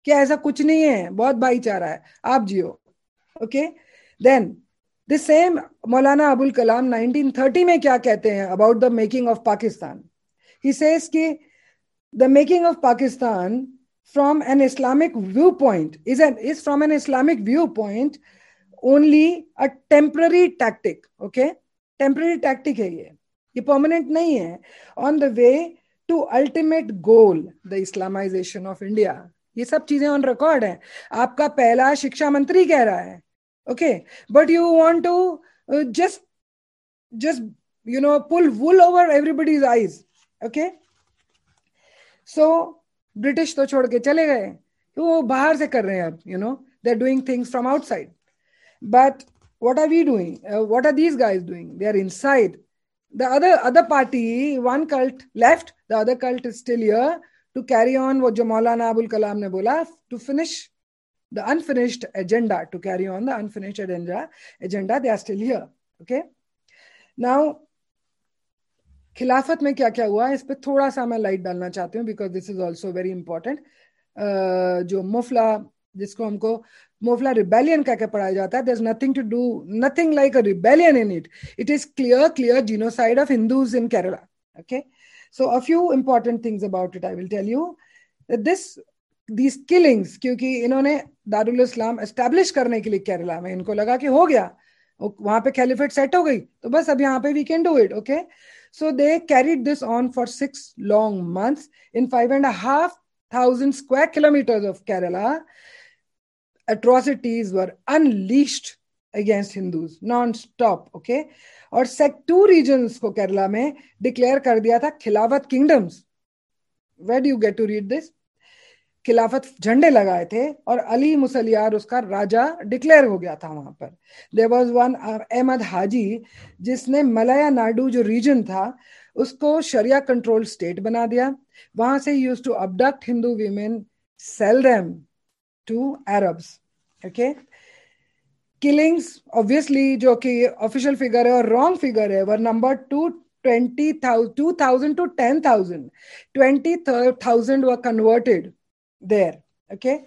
क्या ऐसा कुछ नहीं है, बहुत भाईचारा है। आप जियो okay then the same Maulana Abul Kalam 1930 में क्या कहते हैं about the making of Pakistan he says कि the making of Pakistan from an Islamic view point is an is from an Islamic view point only a temporary tactic okay temporary tactic है ये। ये permanent नहीं है. On the way to ultimate goal the Islamization of India ये सब चीज़ें on record है. आपका पहला शिक्षा मंत्री कह रहा है. Okay but you want to just just you know pull wool over everybody's eyes okay so British तो छोड़ के चले गए. तो वो बाहर से कर रहे हैं अब you know they are doing things from outside but what are we doing? Uh, what are these guys doing? They are inside. The other other party one cult left the other cult is still here to carry on what Maulana Abul Kalam ne bola, to finish the unfinished agenda, to carry on the unfinished agenda, agenda, they are still here. Okay. Now, खिलाफत में क्या क्या हुआ इस पर थोड़ा सा मैं लाइट डालना चाहती हूँ because this is also very important जो मुफला जिसको हमको मोफला रिबेलियन कहकर पढ़ाया जाता है there is nothing to do nothing like a rebellion in it it is clear clear genocide of Hindus in Kerala okay so a few important things about it I will tell you this these killings क्योंकि इन्होंने दारुल इस्लाम establish करने के लिए केरला में इनको लगा कि हो गया वहाँ पे खेलीफेट सेट हो गई तो बस अब यहाँ पे we can do it okay so they carried this on for six long month in five and half thousand square kilometer of Kerala atrocities were unleashed against Hindus non-stop. Okay, और set two region को केरला में declare कर दिया था Khilafat kingdoms where you get to read this Khilafat झंडे लगाए थे और अली मुसलियार उसका राजा डिक्लेयर हो गया था वहाँ पर। There was one Ahmad Haji जिसने मलया नाडु जो रीजन था उसको शरिया कंट्रोल स्टेट बना दिया। वहाँ से used to abduct Hindu women sell them to Arabs okay killings obviously जो कि ऑफिशियल फिगर है और रॉन्ग फिगर है were number two twenty two thousand two ten thousand twenty thousand were converted there okay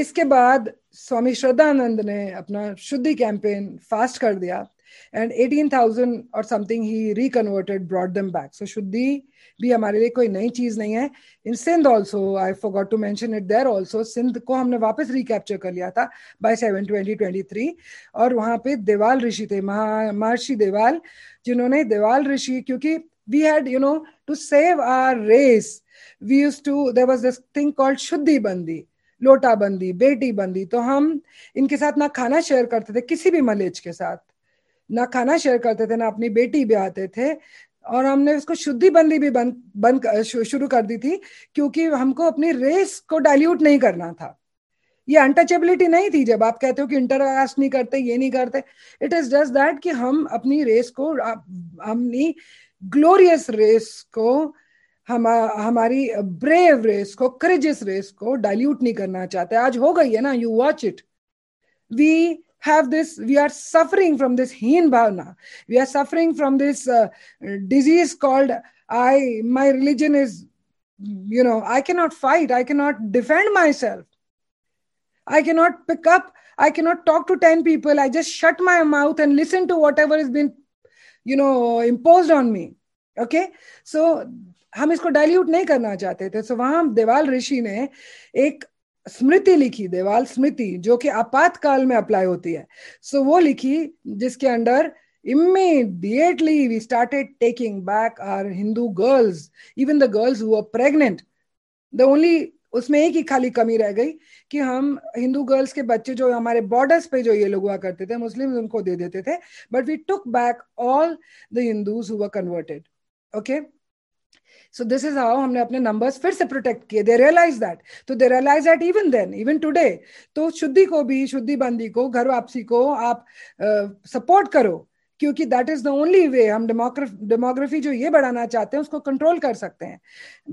इसके बाद स्वामी श्रद्धानंद ने अपना शुद्धि कैंपेन फास्ट कर दिया। And 18,000 or something he reconverted, brought them back. So Shuddhi भी हमारे लिए कोई नई चीज़ नहीं है। In Sindh also I forgot to mention it there also Sindh को हमने वापस रिकैप्चर कर लिया था by seven twenty twenty three और वहाँ पे देवाल ऋषि थे महर्षि देवाल जिन्होंने देवाल ऋषि क्योंकि we had you know to save our race we used to there was this thing called shuddhi बंदी लोटा बंदी बेटी बंदी तो हम इनके साथ ना खाना शेयर करते थे किसी भी मलेज के साथ। ना खाना शेयर करते थे, ना अपनी बेटी भी आते थे। और हमने उसको शुद्धि बंदी भी बंद बंद शुरू कर दी थी, क्योंकि हमको अपनी रेस को डाइल्यूट नहीं करना था। ये अनटचेबिलिटी नहीं थी जब आप कहते हो कि इंटरकास्ट नहीं करते, ये नहीं करते। इट इज़ जस्ट दैट कि हम अपनी रेस को अपनी ग्लोरियस रेस को, हम, हमारी ब्रेव रेस को करेजियस रेस को डाइल्यूट नहीं करना चाहते। आज हो गई है ना you watch it we have this we are suffering from this heen bhavna we are suffering from this uh, disease called i my religion is you know i cannot fight i cannot defend myself i cannot pick up i cannot talk to 10 people i just shut my mouth and listen to whatever has been you know imposed on me okay so हम इसको dilute नहीं करना चाहते थे सो वहां देवाल ऋषि ने एक स्मृति लिखी देवाल स्मृति जो कि आपातकाल में अप्लाई होती है। सो so, वो लिखी जिसके under immediately we started taking back our hindu girls even the girls who were pregnant. The only उसमें एक ही खाली कमी रह गई कि हम हिंदू गर्ल्स के बच्चे जो हमारे बॉर्डर्स पे जो ये लोग हुआ करते थे मुस्लिम उनको दे देते थे but we took back all the Hindus who were converted okay so this is how हमने अपने नंबर फिर से प्रोटेक्ट किए। दे रियलाइज़ दैट तो they realize that even then even today तो शुद्धि को भी शुद्धि बंदी को घर वापसी को आप सपोर्ट uh, करो। क्योंकि that is the only way हम डेमोग्राफी जो ये बढ़ाना चाहते हैं उसको कंट्रोल कर सकते हैं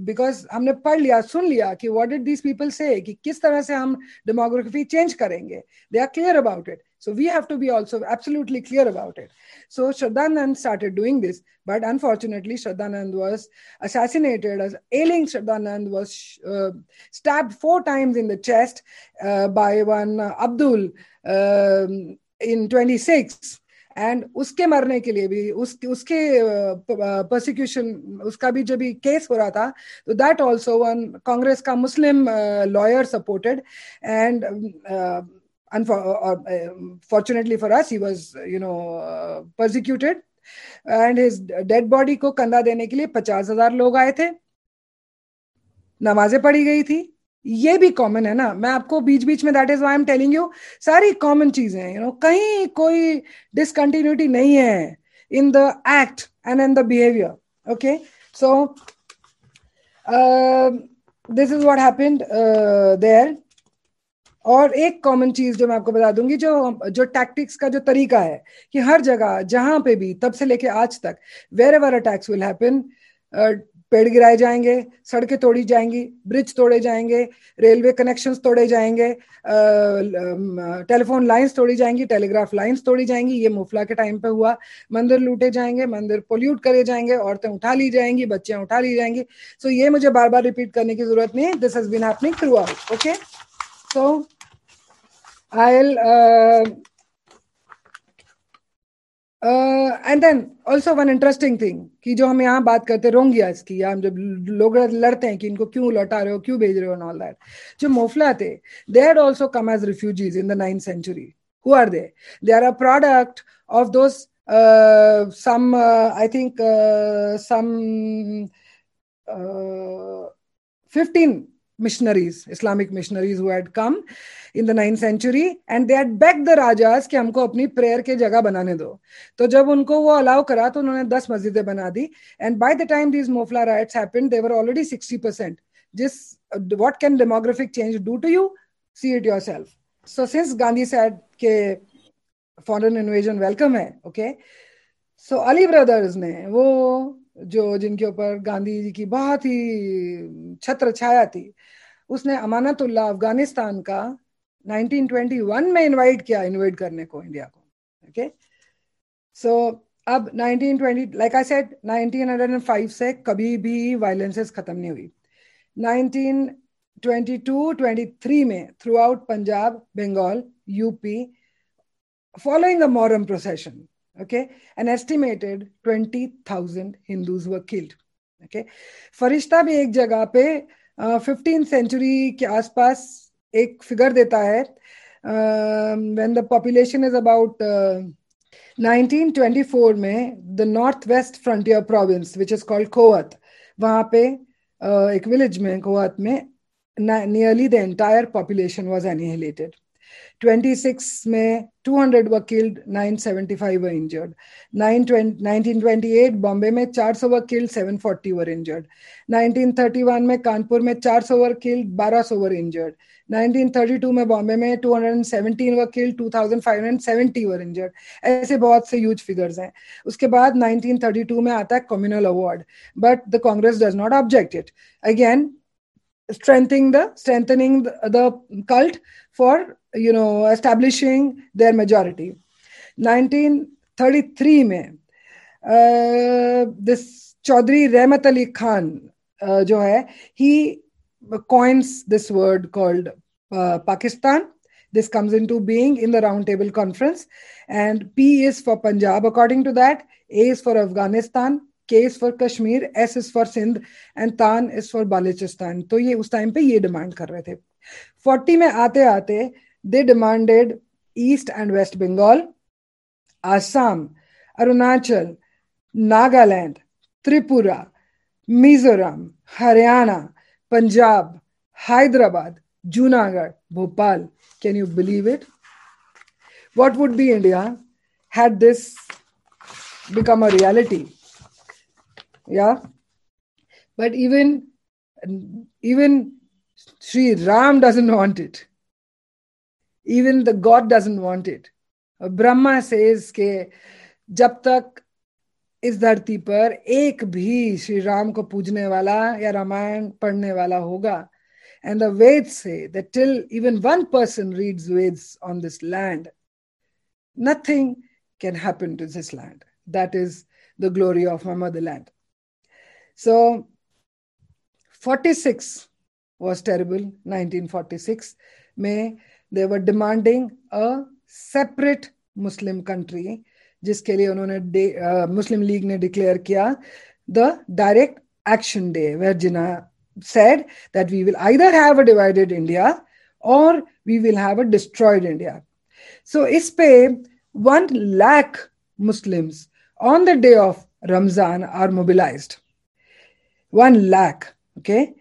बिकॉज़ हमने पढ़ लिया सुन लिया कि व्हाट डिड दीज पीपल से कि किस तरह से हम डेमोग्राफी चेंज करेंगे they are clear about it So we have to be also absolutely clear about it. So Shraddhanand started doing this, but unfortunately Shraddhanand was assassinated. As ailing Shraddhanand was uh, stabbed four times in the chest uh, by one uh, Abdul um, in 26. And उसके मरने के लिए भी उस उसके prosecution उसका भी जब केस हो रहा था तो दैट ऑल्सो वन कांग्रेस का Muslim lawyer supported and for us, he was, you know, uh, persecuted. And his dead body को कंधा देने के लिए पचास हज़ार लोग आए थे। नमाजें पढ़ी गई थी। ये भी कॉमन है ना। मैं आपको बीच बीच में that is why am telling you सारी कॉमन चीज़ें यू नो कहीं कोई डिसकंटिन्यूटी नहीं है in the act and in the behaviour okay so this is what happened there और एक कॉमन चीज़ जो मैं आपको बता दूँगी, जो जो टैक्टिक्स का जो तरीका है कि हर जगह, जहाँ पे भी, तब से लेके आज तक wherever attacks will happen पेड़ गिराए जाएँगे, सड़कें तोड़ी जाएँगी, ब्रिज तोड़े जाएँगे, रेलवे कनेक्शंस तोड़े जाएँगे टेलीफोन लाइंस तोड़ी जाएँगी टेलीग्राफ लाइंस तोड़ी जाएँगी, ये मुफला के टाइम पे हुआ। मंदिर लूटे जाएँगे, मंदिर पोल्यूट करे जाएँगे, औरतें उठा ली जाएँगी, बच्चियाँ उठा ली जाएँगी। सो so ये मुझे बार बार रिपीट करने की ज़रूरत नहीं this has been happening throughout okay So, I'll and then also one interesting thing कि जो हम यहाँ बात करते हैं रोंगिया की हम जब लोग लड़ते हैं कि इनको क्यों लौटा रहे हो, क्यों भेज रहे हो नॉल दैट जो मोफला थे they had also come as refugees in the ninth century who are they they are a product of those I think some fifteen missionaries Islamic missionaries come in the nine century and they had back the rajas कि हमको अपनी prayer के जगह बनाने दो। तो जब उनको वो अलाउ करा तो उन्होंने दस मस्जिदें बना दी। And by the time these Moplah riots happened there were already sixty percent जिस what can demographic change do to you see it yourself so since Gandhi said के फॉरन इन्वेजन वेलकम है okay so Ali brothers ने वो जो जिनके ऊपर गांधी जी की बहुत ही छत्र छाया थी, उसने अमानतुल्ला अफ़गानिस्तान का 1921 में इनवाइट किया इन्वाइट करने को इंडिया को ओके सो अब 1920 लाइक आई सेड 1905 से कभी भी वायलेंसेस खत्म नहीं हुई। 1922 23 में throughout Punjab Bengal UP following a Muharram procession okay? An estimated 20000 hindus were killed. Okay? फरिश्ता भी एक जगह पे फिफ्टीन uh, सेंचुरी के आसपास एक फिगर देता है। When the population is about 1924 में the North West Frontier Province which is called Kohat वहाँ पे uh, एक विलेज में कोवत में nearly the entire population was annihilated 26 में 200 were killed 975 were injured 1928 Bombay में 400 were killed 740 were injured 1931 में कानपुर में 400 were killed 1200 were injured 1932 में बॉम्बे में 217 were killed 2570 were injured ऐसे बहुत से ह्यूज फिगर्स हैं उसके बाद 1932 में आता है communal award but the Congress does not object it again strengthening the strengthening the, the cult for you know establishing their majority 1933 में uh, this chaudhry रहमत ali khan uh, जो है he coins this word called uh, pakistan this comes into being in the round table conference and p is for punjab according to that a is for afghanistan के is for Kashmir S is for Sindh and तान is for Balochistan तो ये उस time पे ये demand कर रहे थे फोर्टी में आते आते they demanded East and West Bengal, Assam, Arunachal, Nagaland, Tripura, Mizoram, Haryana, Punjab, Hyderabad, Junagadh, Bhopal. Can you believe it? What would be India had this become a reality? Yeah. But even even Sri Ram doesn't want it Even the God doesn't want it. Brahma says ke जब तक इस धरती पर एक भी श्री राम को पूजने वाला या रामायण पढ़ने वाला होगा एंड द वेद से that till even one person reads Vedas on this land nothing can happen to this land that is the glory of my Motherland so 46 was terrible 1946 may they were demanding a separate muslim country जिसके लिए उन्होंने मुस्लिम league ने declare किया the direct action day where Jinnah said that we will either have a divided India or we will have a destroyed India. So, ispe one lakh Muslims on the day of Ramzan are mobilized. One lakh, okay?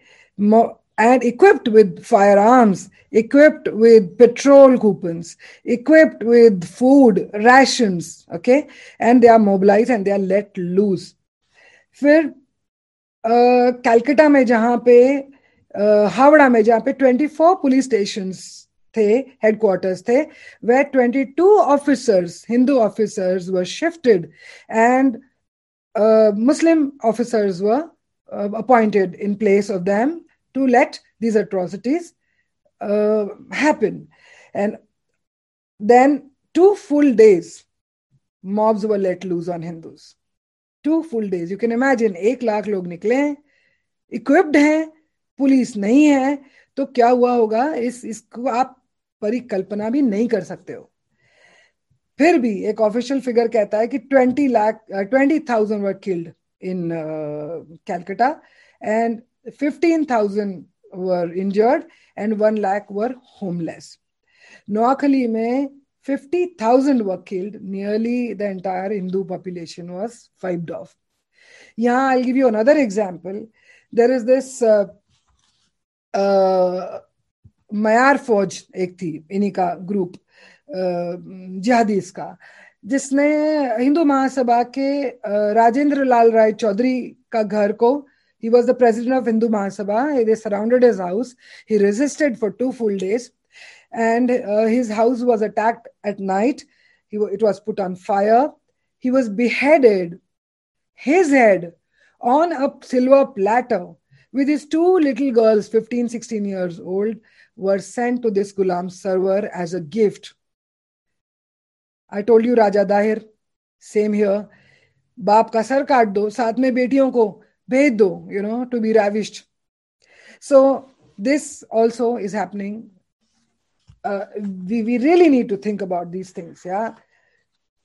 and equipped with firearms, equipped with petrol coupons, equipped with food, rations, okay? And they are mobilized and they are let loose. फिर कलकत्ता में जहाँ पे हावड़ा में जहाँ पे 24 police station थे headquarters थे where 22 officers, Hindu officers, were shifted, and uh, Muslim officers were uh, appointed in place of them to let these atrocities uh, happen. And then two full days, mobs were let loose on Hindus. Two full days. You can imagine, एक लाख लोग निकले हैं equipped हैं police नहीं है तो क्या हुआ होगा इस इसको आप परिकल्पना भी नहीं कर सकते हो फिर भी एक ऑफिशियल फिगर कहता है कि twenty lakh twenty thousand were killed in Calcutta and 15,000 were injured and 1 lakh were homeless. Noakhali mein 50,000 were killed. Nearly the entire Hindu population was wiped off. Yeah, I'll give you another example. There is this uh, uh, मयार फौज एक थी इन्हीं का group जिहादीस का जिसने हिंदू महासभा के राजेंद्र लाल राय चौधरी का घर को He was the president of Hindu Mahasabha. They surrounded his house. He resisted for two full days, and uh, his house was attacked at night. He, it was put on fire. He was beheaded, his head on a silver platter with his two little girls, 15, 16 years old, were sent to this Ghulam Sarwar as a gift. I told you Raja Dahir, same here. Bab ka सर काट दो साथ में बेटियों bedo, you know, to be ravished. So this also is happening. Uh, we, we really need to think about these things, yeah.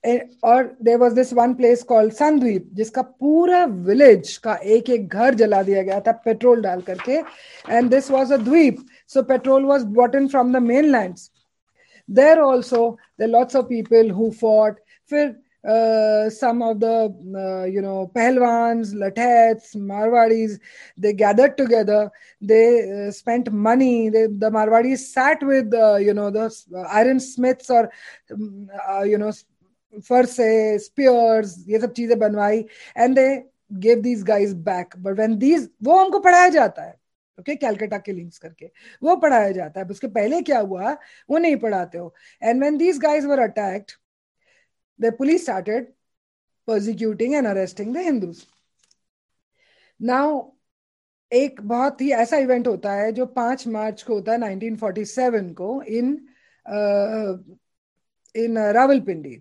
And, or there was this one place called Sandwip, jiska pura village ka ek ek ghar jala diya gaya tha, petrol dal karke. And this was a dwip. So petrol was brought in from the mainland. There also, there are lots of people who fought. Phir uh, some of the uh, you know Pehlwans, Lathets, Marwadis, they gathered together. They uh, spent money. They, the Marwadis sat with uh, you know the iron smiths or um, uh, you know farse, spears, ये सब चीज़ें बनवाई and they gave these guys back. But when these वो हमको पढ़ाया जाता है okay Calcutta के लिंक्स करके वो पढ़ाया जाता है उसके पहले क्या हुआ वो नहीं पढ़ाते हो and when these guys were attacked the police started persecuting and arresting the Hindus. Now, एक बहुत ही ऐसा इवेंट होता है जो पाँच मार्च को होता है 1947 को in in Rawalpindi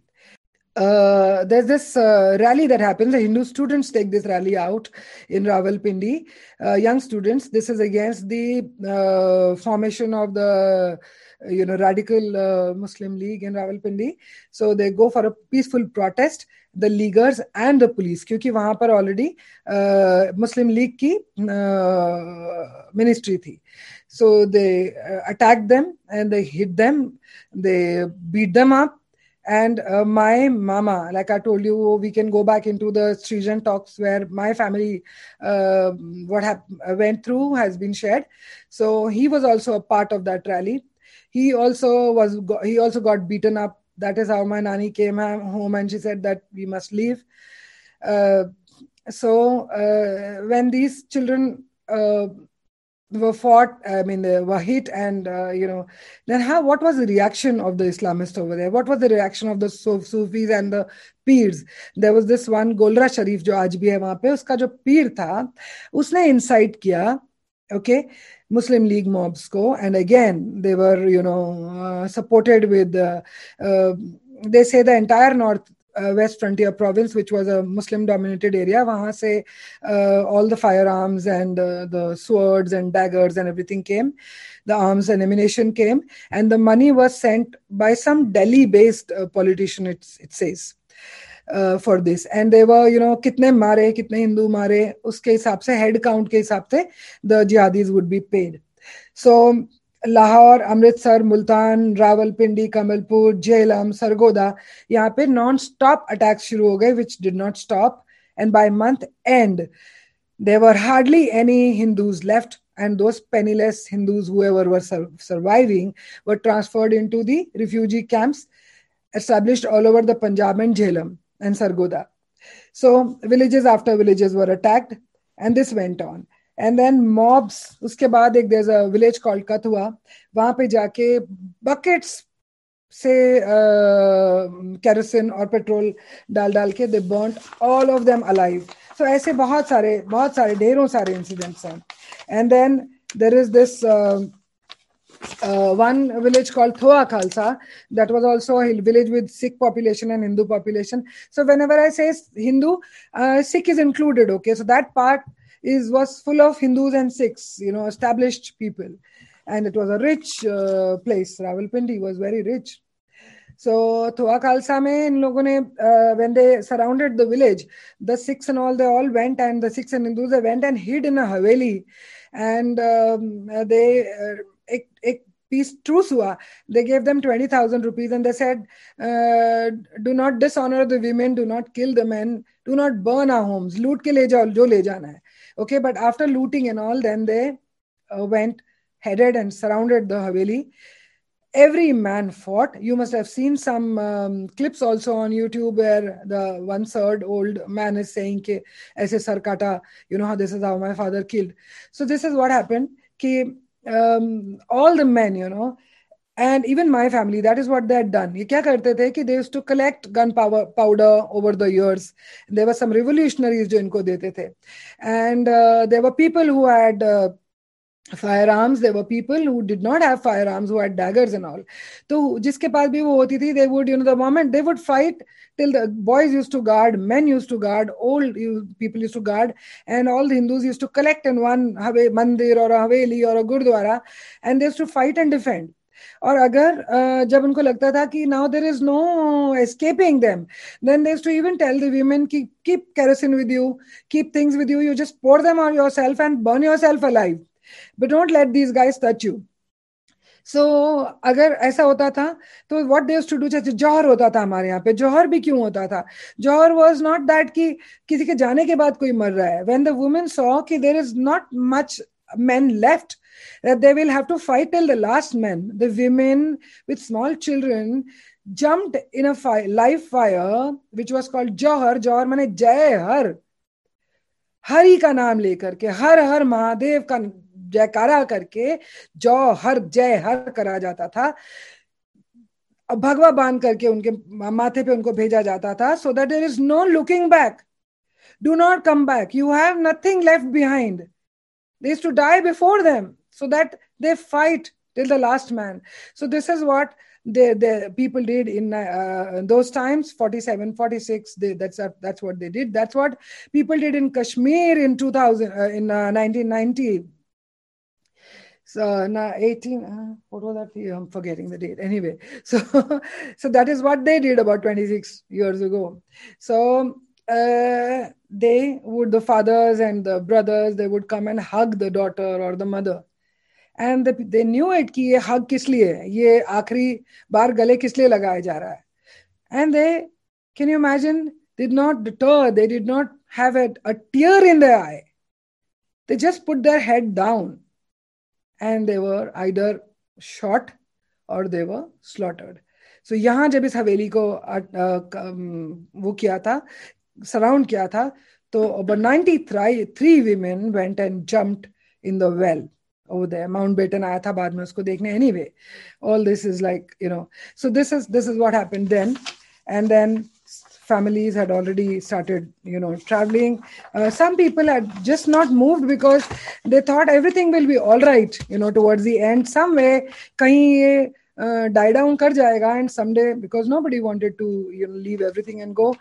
uh, there's this uh, rally that happens. The Hindu students take this rally out in Rawalpindi. Uh, young students. This is against the uh, formation of the you know radical uh, Muslim League in Rawalpindi. So they go for a peaceful protest. The leaguers and the police, क्योंकि वहां पर already Muslim League की ministry थी. So they attacked them and they hit them. They beat them up and uh, my mama, like I told you, we can go back into the Srijan talks where my family, uh, what hap- went through has been shared. So he was also a part of that rally. He also was, he also got beaten up. That is how my nanny came home and she said that we must leave. Uh, so uh, when these children uh, were fought, I mean, they were hit, and uh, you know, then how? What was the reaction of the Islamists over there? What was the reaction of the Sufis and the peers? There was this one Golra Sharif, जो आज भी है वहाँ पे, उसका जो पीर था, उसने incite किया, okay, Muslim League mobs go, and again they were, you know, uh, supported with. Uh, uh, they say the entire north West Frontier province, which was a Muslim dominated area. Se, uh, all the firearms and the swords and daggers and everything came. The arms and ammunition came. And the money was sent by some Delhi based uh, politician, for this and there were you know कितने मारे, कितने हिंदू मारे, उसके हिसाब से head count के हिसाब से the jihadis would be paid so Lahore, Amritsar, Multan, Rawalpindi, Kamalpur, Jhelum, Sargodha, यहाँ पे नॉन स्टॉप अटैक शुरू हो गए which did not stop and by month and there were hardly any Hindus left and though penniless Hindus however were surviving were transferred into the refugee camps establish all over the Punjab and Jhelum and Sargodha, So villages after villages were attacked, and this went on. And then mobs, uske baad ek, there's a village called Kahuta, wahan pe jaake buckets say uh, kerosene or petrol dal dal they burnt all of them alive. So aise bahut sare, bahut sare, sare incidents hain. And then there is this uh, uh, one village called Thoa Khalsa that was also a village with Sikh population and Hindu population. So whenever I say Hindu, uh, Sikh is included. Okay, so that part is was full of Hindus and Sikhs, you know, established people, and it was a rich uh, place. Rawalpindi was very rich. So Thoa Khalsa mein in logon uh, when they surrounded the village, the Sikhs and all they all went and the Sikhs and Hindus they went and hid in a haveli, and um, they uh, ek, ek, peace truce hua. They gave them 20,000 rupees and they said, uh, do not dishonor the women, do not kill the men, do not burn our homes. Loot ke le jao, jo le jana hai. Okay, but after looting and all, then they uh, went, headed, and surrounded the Haveli. Every man fought. You must have seen some um, clips also on YouTube where the one third old man is saying, Ke, Aise sarkata, you know how this is how my father killed. So, this is what happened. Ke, um, all the men, you know, and even my family that is what they had done. ye kya karte the ki they used to collect gunpowder powder over the years. There were some revolutionaries jo inko dete the and uh, there were people who had uh, firearms there were people who did not have firearms who had daggers and all so jiske paas bhi wo hoti thi they would you know the moment they would fight till the boys used to guard men used to guard old people used to guard and all the hindus used to collect in one mandir or a haveli or a gurdwara and they used to fight and defend और अगर जब उनको लगता था कि now there is no escaping them then there to even tell the women की keep kerosene with you keep things with you you just pour them on your self and burn yourself alive but don't let these guys touch you so अगर ऐसा होता था तो what they to do जैसे जौहर होता था हमारे यहाँ पे जौहर भी क्यों होता था जौहर वाज नॉट दैट कि किसी के जाने के बाद कोई मर रहा है व्हेन द वुमेन सॉ कि there is not much men left that they will have to fight till the last man. The women with small children jumped in a fire, live fire, which was called Johar. Johar mane Jai Har. Hari का नाम लेकर के हर हर महादेव का जयकारा करके जो हर जय हर करा जाता था। भगवा बाँध करके उनके माथे पे उनको भेजा जाता था। So that there is no looking back do not come back you have nothing left behind they to die before them so that they fight till the last man so this is what they they people did in those times forty seven forty six that's that's what they did that's what people did in Kashmir in two thousand in nineteen ninety so now 18 uh, what was that i'm forgetting the date anyway so so that is what they did about 26 years ago so uh, they would the fathers and the brothers they would come and hug the daughter or the mother and the, they knew it कि ये hug किस लिए है ये आखिरी बार गले किस लिए लगाया जा रहा है and they can you imagine did not deter they did not have a, a tear in their eye they just put their head down and they were either shot or they were slaughtered so यहाँ जब इस हवेली को वो किया था surround किया था तो about 93 three women went and jumped in the well over there mountbatten aaya tha baad mein usko dekhne anyway all this is like you know so this is this is what happened then and then families had already started you know traveling uh, some people had just not moved because they thought everything will be all right you know towards the end some way kahin ye uh, die down kar jayega and someday because nobody wanted to you know leave everything and go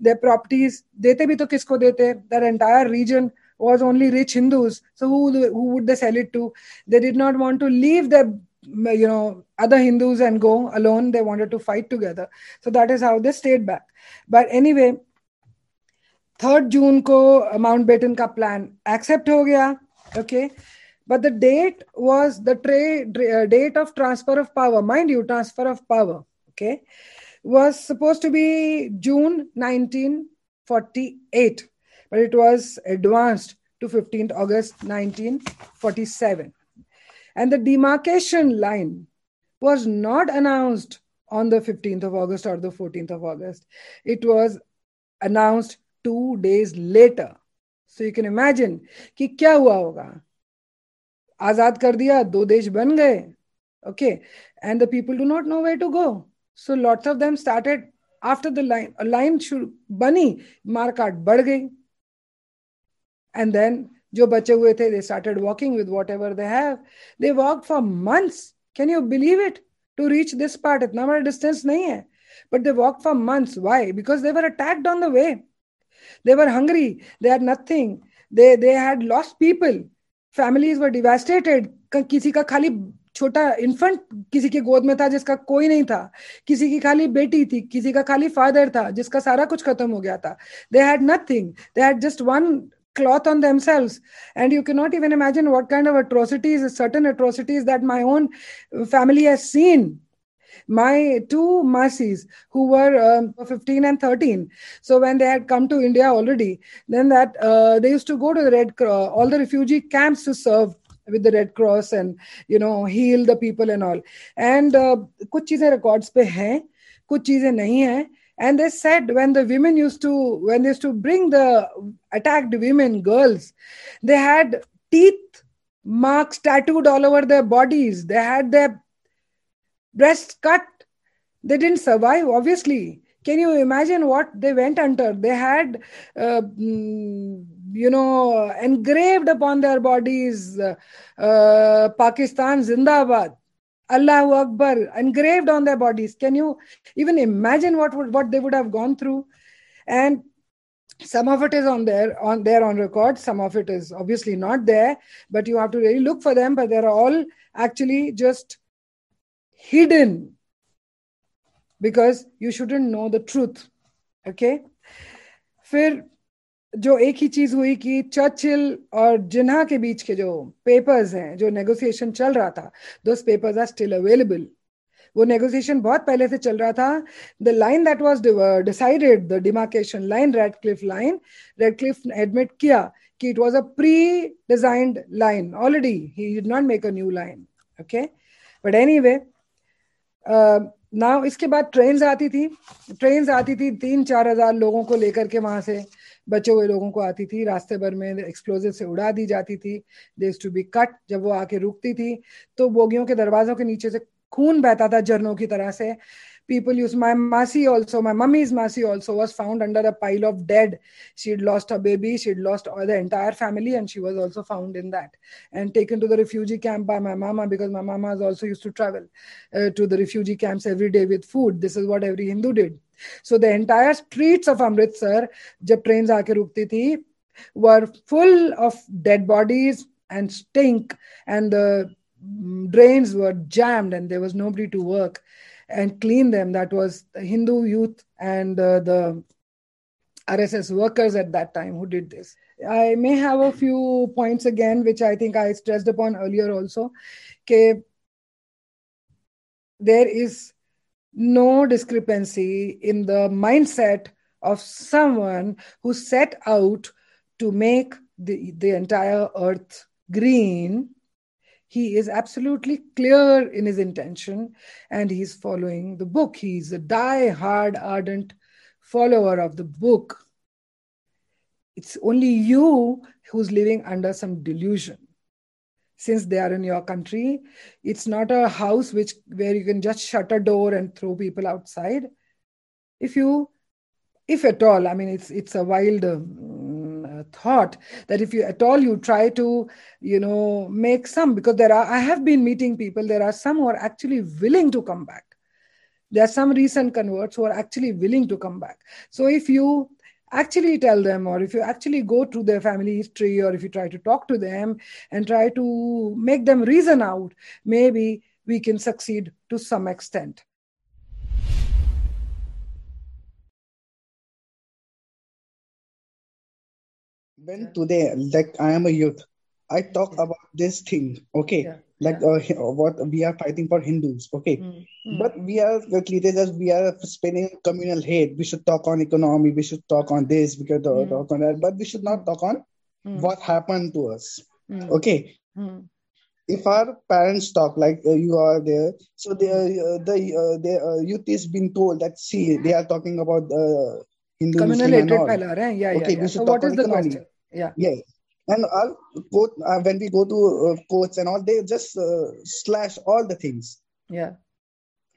their properties dete bhi to kisko dete their entire region was only rich Hindus. So who who would they sell it to? They did not want to leave their you know other Hindus and go alone. They wanted to fight together. So that is how they stayed back. But anyway, third June ko Mountbatten ka plan accept ho gaya. Okay. But the date was the tra- uh, date of transfer of power. Mind you, transfer of power. Okay. Was supposed to be June 1948 but it was advanced to 15th August 1947 And the demarcation line was not announced on the 15th of August or the 14th of August. It was announced two days later. So you can imagine कि क्या हुआ होगा आजाद कर दिया दो देश बन गए okay and the people do not know where to go so lots of them started after the line a line should bani markat बढ़ गई and then जो बचे हुए थे they started walking with whatever they have they walk for months can you believe it to reach this part इतना बड़ा distance नहीं है. But they walk for months why because they were attacked on the way they were hungry they are nothing they they had lost people families were devastated किसी का खाली छोटा infant किसी के गोद में था, जिसका कोई नहीं था. किसी की खाली बेटी थी, किसी का खाली फादर था, जिसका सारा कुछ खत्म हो गया था. They had nothing they had just one cloth on themselves. And you cannot even imagine what kind of atrocities certain atrocities that my own family has seen. My two masis who were um, 15 and 13 so when they had come to india already then that uh, they used to go to the red cross all the refugee camps to serve with the red cross and you know heal the people and all. And uh, कुछ चीजें cheeze records pe hain kuch cheeze and they said when the women used to when they used to bring the attacked women girls they had teeth marks tattooed all over their bodies. They had their breasts cut. They didn't survive obviously. Can you imagine what they went under? They had uh, mm, you know engraved upon their bodies uh, uh, pakistan zindabad Allahu Akbar engraved on their bodies. Can you even imagine what would, what they would have gone through? And some of it is on there on there on record. Some of it is obviously not there, but you have to really look for them. But they're all actually just hidden because you shouldn't know the truth. Okay. फिर जो एक ही चीज़ हुई कि Churchill और जिन्हा के बीच के जो पेपर्स हैं, जो नेगोशिएशन चल रहा था those papers are still available वो नेगोशिएशन बहुत पहले से चल रहा था। The line that was decided the demarcation line Radcliffe line Radcliffe admit किया कि it was a predesigned line already he did not make a new line okay but anyway now इसके बाद ट्रेन आती थी। ट्रेन आती थी तीन चार हज़ार लोगों को लेकर के वहाँ से। बचे हुए लोगों को आती थी, रास्ते भर में एक्सप्लोजिव से उड़ा दी जाती थी देस टू बी कट जब वो आके रुकती थी तो बोगियों के दरवाजों के नीचे से खून बहता था झरनों की तरह से। People use my masi also my mummy's masi also was found under a pile of dead. She'd lost her baby she'd lost all the entire family and she was also found in that and taken to the refugee camp by my mama because my mama also used to travel uh, to the refugee camps every day with food. This is what every hindu did. So the entire streets of amritsar jab trains aake rukti thi were full of dead bodies and stink and the mm, drains were jammed and there was nobody to work and clean them. That was the Hindu youth and uh, the RSS workers at that time who did this. I may have a few points again, which I think I stressed upon earlier also. Okay, there is no discrepancy in the mindset of someone who set out to make the, the entire earth green he is absolutely clear in his intention and he's following the book. He's a die-hard, ardent follower of the book. It's only you who's living under some delusion. since they are in your country it's not a house which where you can just shut a door and throw people outside if you if at all i mean it's it's a wild um, thought that if you at all you try to you know make some because there are i have been meeting people there are some who are actually willing to come back. There are some recent converts who are actually willing to come back. So if you actually tell them or if you actually go through their family history or if you try to talk to them and try to make them reason out maybe we can succeed to some extent when yeah. today like i am a youth i talk yeah. about this thing okay yeah. like uh, what we are fighting for hindus okay mm-hmm. but we are treated as we are spending communal hate we should talk on economy we should talk on this we should mm-hmm. talk on that but we should not mm. talk on mm-hmm. what happened to us mm. okay if our parents talk like uh, you are there so they, uh, the uh, the uh, youth is being told that see they are talking about uh, Hindu, communal hatred yeah, okay, yeah, yeah. so what is the question yeah. Yeah. And our quote uh, when we go to uh, and all they just uh, slash all the things. Yeah.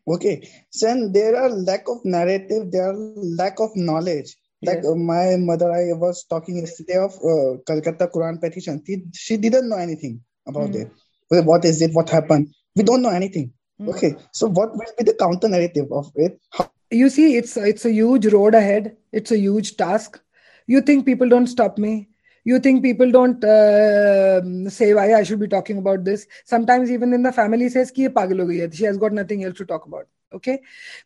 Okay. So there are lack of narrative there are lack of knowledge. Like uh, my mother i was talking yesterday of uh, calcutta quran petition. She, she didn't know anything about mm. it. What is it? What happened? We don't know anything. Mm. okay. So what will be the counter narrative of it? How- you see it's it's a huge road ahead. It's a huge task. You think people don't stop me you think people don't uh, say why i should be talking about this sometimes even in the family says ki pagal ho gayi she has got nothing else to talk about okay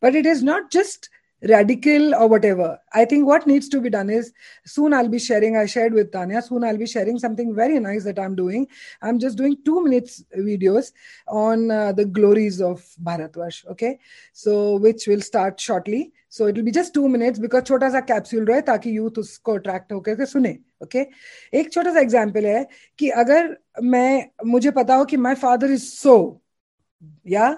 but it is not just radical or whatever. I think what needs to be done is soon I'll be sharing, I shared with Tanya, soon I'll be sharing something very nice that I'm doing. I'm just doing two minutes videos on uh, the glories of Bharatvarsh, okay? So, which will start shortly. So, it will be just two minutes because chota sa capsule rahe taki youth usko attract hoke sune. Okay okay? एक छोटा सा example है कि अगर मैं मुझे पता हो कि माई फादर इज़ सो या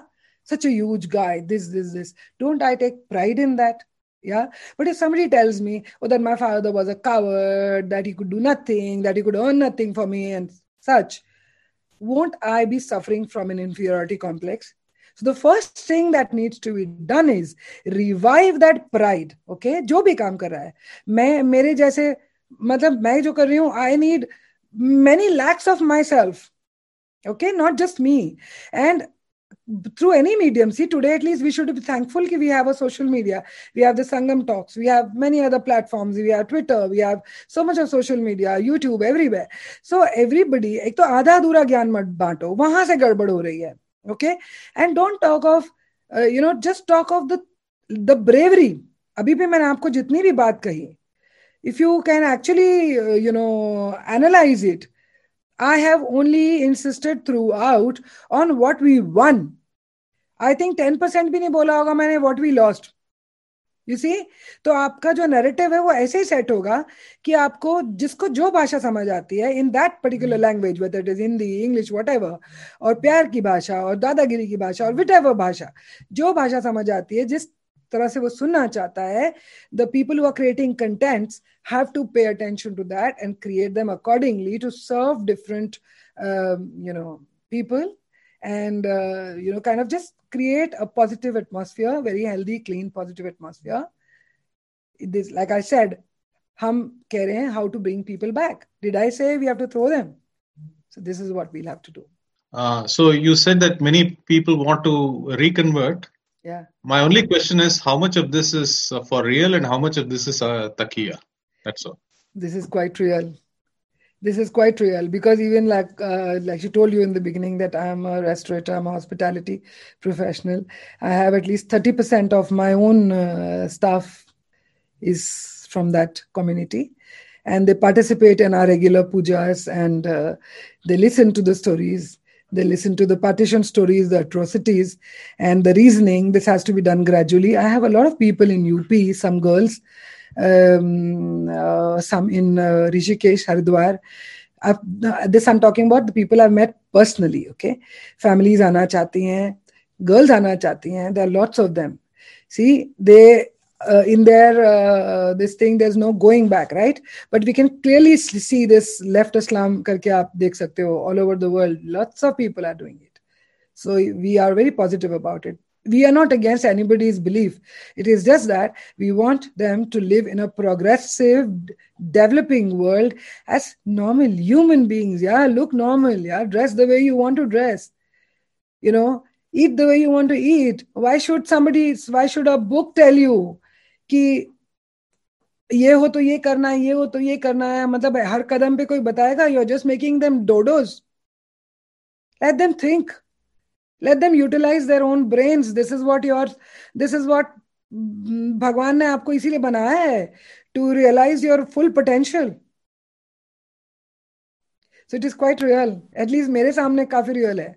a huge guy, this, this, this. Don't I take pride in that? Yeah. But if somebody tells me, oh, that my father was a coward, that he could do nothing, that he could earn nothing for me, and such, won't I be suffering from an inferiority complex? So the first thing that needs to be done is revive that pride. Okay, जो भी काम कर रहा है मैं मेरे जैसे मतलब मैं जो कर रही हूँ I need many lacks of myself okay not just me and through any medium see today at least we should be thankful की we have a social media we have the Sangam talks we have many other platform we have Twitter we have so much of social media YouTube every every way so everybody एक तो आधा अधूरा ज्ञान बांटो। वहाँ से गड़बड़ हो रही है okay and don't talk of you know just talk of the bravery अभी भी मैंने आपको जितनी भी बात कही if you can actually uh, you know analyze it I have only insisted throughout on what we won. I think 10% भी नहीं बोला होगा मैंने what we lost. You see तो आपका जो नैरेटिव है वो ऐसे ही सेट होगा कि आपको जिसको जो भाषा समझ आती है in that particular language whether it is Hindi English what और प्यार की भाषा और दादागिरी की भाषा और विट भाषा जो भाषा समझ आती है जिस तरह से वो सुनना चाहता है the people who are creating contents have to pay attention to that and create them accordingly to serve different um, you know people and uh, you know kind of just create a positive atmosphere very healthy clean positive atmosphere. This like i said hum keh how to bring people back. Did i say we have to throw them? So this is what we'll have to do. Uh, so you said that many people want to reconvert. Yeah. My only question is how much of this is uh, for real and how much of this is uh, taqiyya that's all. This is quite real. This is quite real because even like uh, like she told you in the beginning that I'm a restaurateur, I'm a hospitality professional. I have at least thirty percent of my own uh, staff is from that community, and they participate in our regular pujas and uh, they listen to the stories they listen to the partition stories, the atrocities, and the reasoning. This has to be done gradually. I have a lot of people in UP, some girls, um, uh, some in uh, Rishikesh, Haridwar. I've, this I'm talking about the people I've met personally. Okay, families आना चाहती हैं, girls आना चाहती हैं. There are lots of them. See, they uh, in their uh, this thing there's no going back right but we can clearly see this left islam karke aap dekh sakte ho all over the world lots of people are doing it so we are very positive about it we are not against anybody's belief it is just that we want them to live in a progressive developing world as normal human beings yeah look normal yeah dress the way you want to dress you know eat the way you want to eat why should somebody why should a book tell you कि ये हो तो ये करना है ये हो तो ये करना है मतलब हर कदम पे कोई बताएगा you are just making them dodos let them think let them utilise their own brains this is what your this is what भगवान ने आपको इसीलिए बनाया है to realise your full potential so it is quite real at least मेरे सामने काफी real है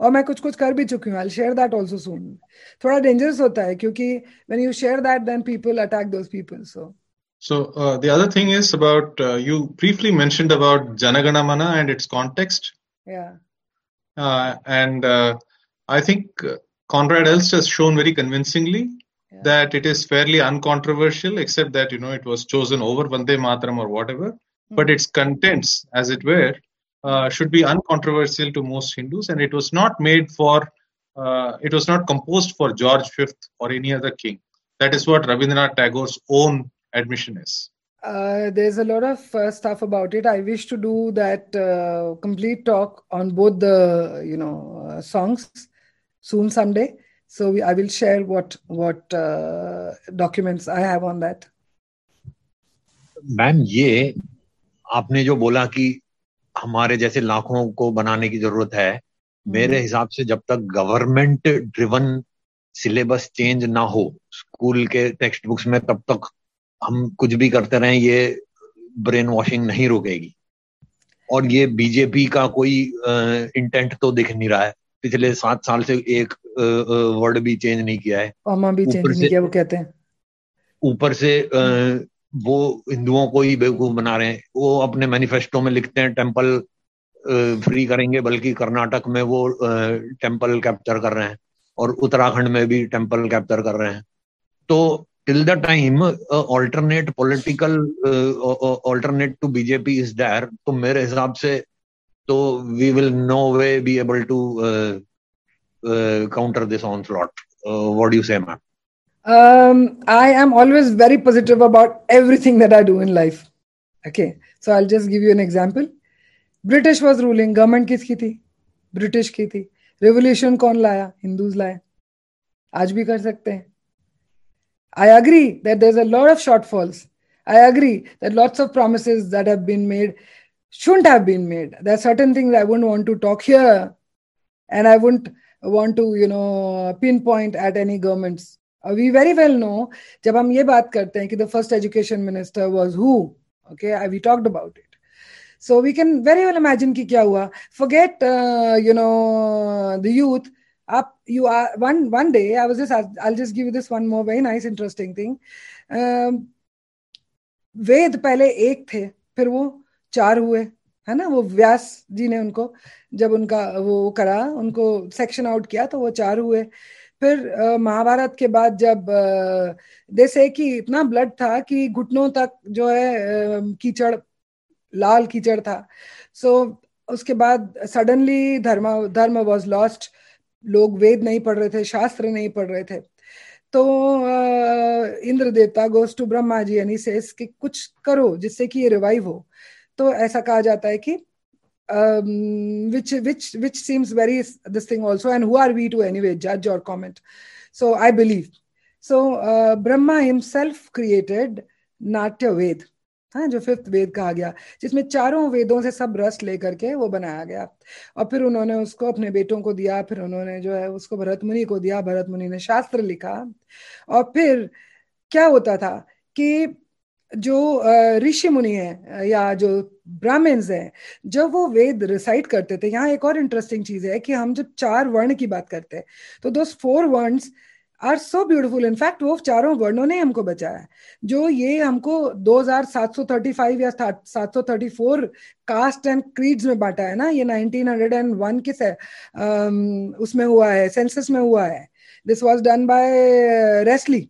और मैं कुछ कुछ कर भी चुकी हूँ I share that also soon थोड़ा डेंजरस होता है क्योंकि when you share that then people attack those people so So uh, the other thing is about uh, you briefly mentioned about Janagana Mana and its context. Yeah. Uh, and uh, I think Koenraad Elst has shown very convincingly yeah. that it is fairly uncontroversial, except that you know it was chosen over Vande Mataram or whatever. Mm-hmm. But its contents, as it were, uh, should be uncontroversial to most Hindus, and it was not made for, uh, it was not composed for George V or any other king. That is what Rabindranath Tagore's own admission is. Uh, there's a lot of uh, stuff about it. I wish to do that uh, complete talk on both the you know uh, songs soon someday. So we, I will share what what uh, documents I have on that. Ma'am ये आपने जो बोला कि हमारे जैसे लाखों को बनाने की ज़रूरत है मेरे हम्म। हिसाब से जब तक गवर्नमेंट ड्रिवन सिलेबस चेंज ना हो स्कूल के टेक्स्ट बुक्स में तब तक हम कुछ भी करते रहें ये ब्रेन वॉशिंग नहीं रुकेगी और ये बीजेपी का कोई इंटेंट तो दिख नहीं रहा है पिछले सात साल से एक वर्ड भी चेंज नहीं किया है। भी चेंज नहीं किया वो कहते हैं। ऊपर से वो हिंदुओं को ही बेवकूफ़ बना रहे हैं। वो अपने मैनिफेस्टो में लिखते हैं टेंपल फ्री करेंगे बल्कि कर्नाटक में वो टेंपल कैप्चर कर रहे हैं। और उत्तराखंड में भी टेंपल कैप्चर कर रहे हैं। तो till the time alternate political alternate to BJP is there तो मेरे हिसाब से तो we will no way be able to counter this onslaught. Uh, what do you say, ma'am? Um, I am always very positive about everything that I do in life. Okay, so I'll just give you an example. British was ruling government किसकी थी British की थी revolution कौन लाया Hindus लाए आज भी कर सकते हैं I agree that there a lot of shortfalls I agree that lots of promise that have been made shouldn't have been made. There are certain things I wouldn't want to talk here, and I wouldn't want to, you know, pinpoint at any governments we very well no जब हम ये बात करते हैं कि the first education minister was who okay we talked about it so we can very well imagine ki kya hua forget uh, you know the youth up you are one one day i was just i'll just give you this one more very nice interesting thing um, वेद पहले एक थे फिर वो चार हुए है ना? वो व्यास जी ने उनको जब उनका वो करा उनको सेक्शन आउट किया तो वो चार हुए। फिर महाभारत के बाद जब जैसे कि इतना ब्लड था कि घुटनों तक जो है कीचड़ लाल कीचड़ था। सो so, उसके बाद सडनली धर्म धर्म वॉज़ लॉस्ट लोग वेद नहीं पढ़ रहे थे शास्त्र नहीं पढ़ रहे थे। तो इंद्र देवता गोस टू ब्रह्मा जी यानी से कुछ करो जिससे कि ये रिवाइव हो। तो ऐसा कहा जाता है कि हाँ जो फिफ्थ वेद कहा गया, जिसमें चारों वेदों से सब रस लेकर के वो बनाया गया। और फिर उन्होंने उसको अपने बेटों को दिया, फिर उन्होंने जो है उसको भरत मुनि को दिया, भरत मुनि ने शास्त्र लिखा। और फिर क्या होता था कि जो ऋषि मुनि है या जो ब्राह्मण्स हैं, जब वो वेद रिसाइट करते थे, यहाँ एक और इंटरेस्टिंग चीज़ है कि हम जब चार वर्ण की बात करते हैं तो दो four words are so beautiful in fact वो चारों वर्णों ने हमको बचाया जो ये हमको 2735 या 734 कास्ट एंड क्रीड्स में बांटा है ना, ये 1901 के से उसमें हुआ है सेंसस में हुआ है। This was done by Risley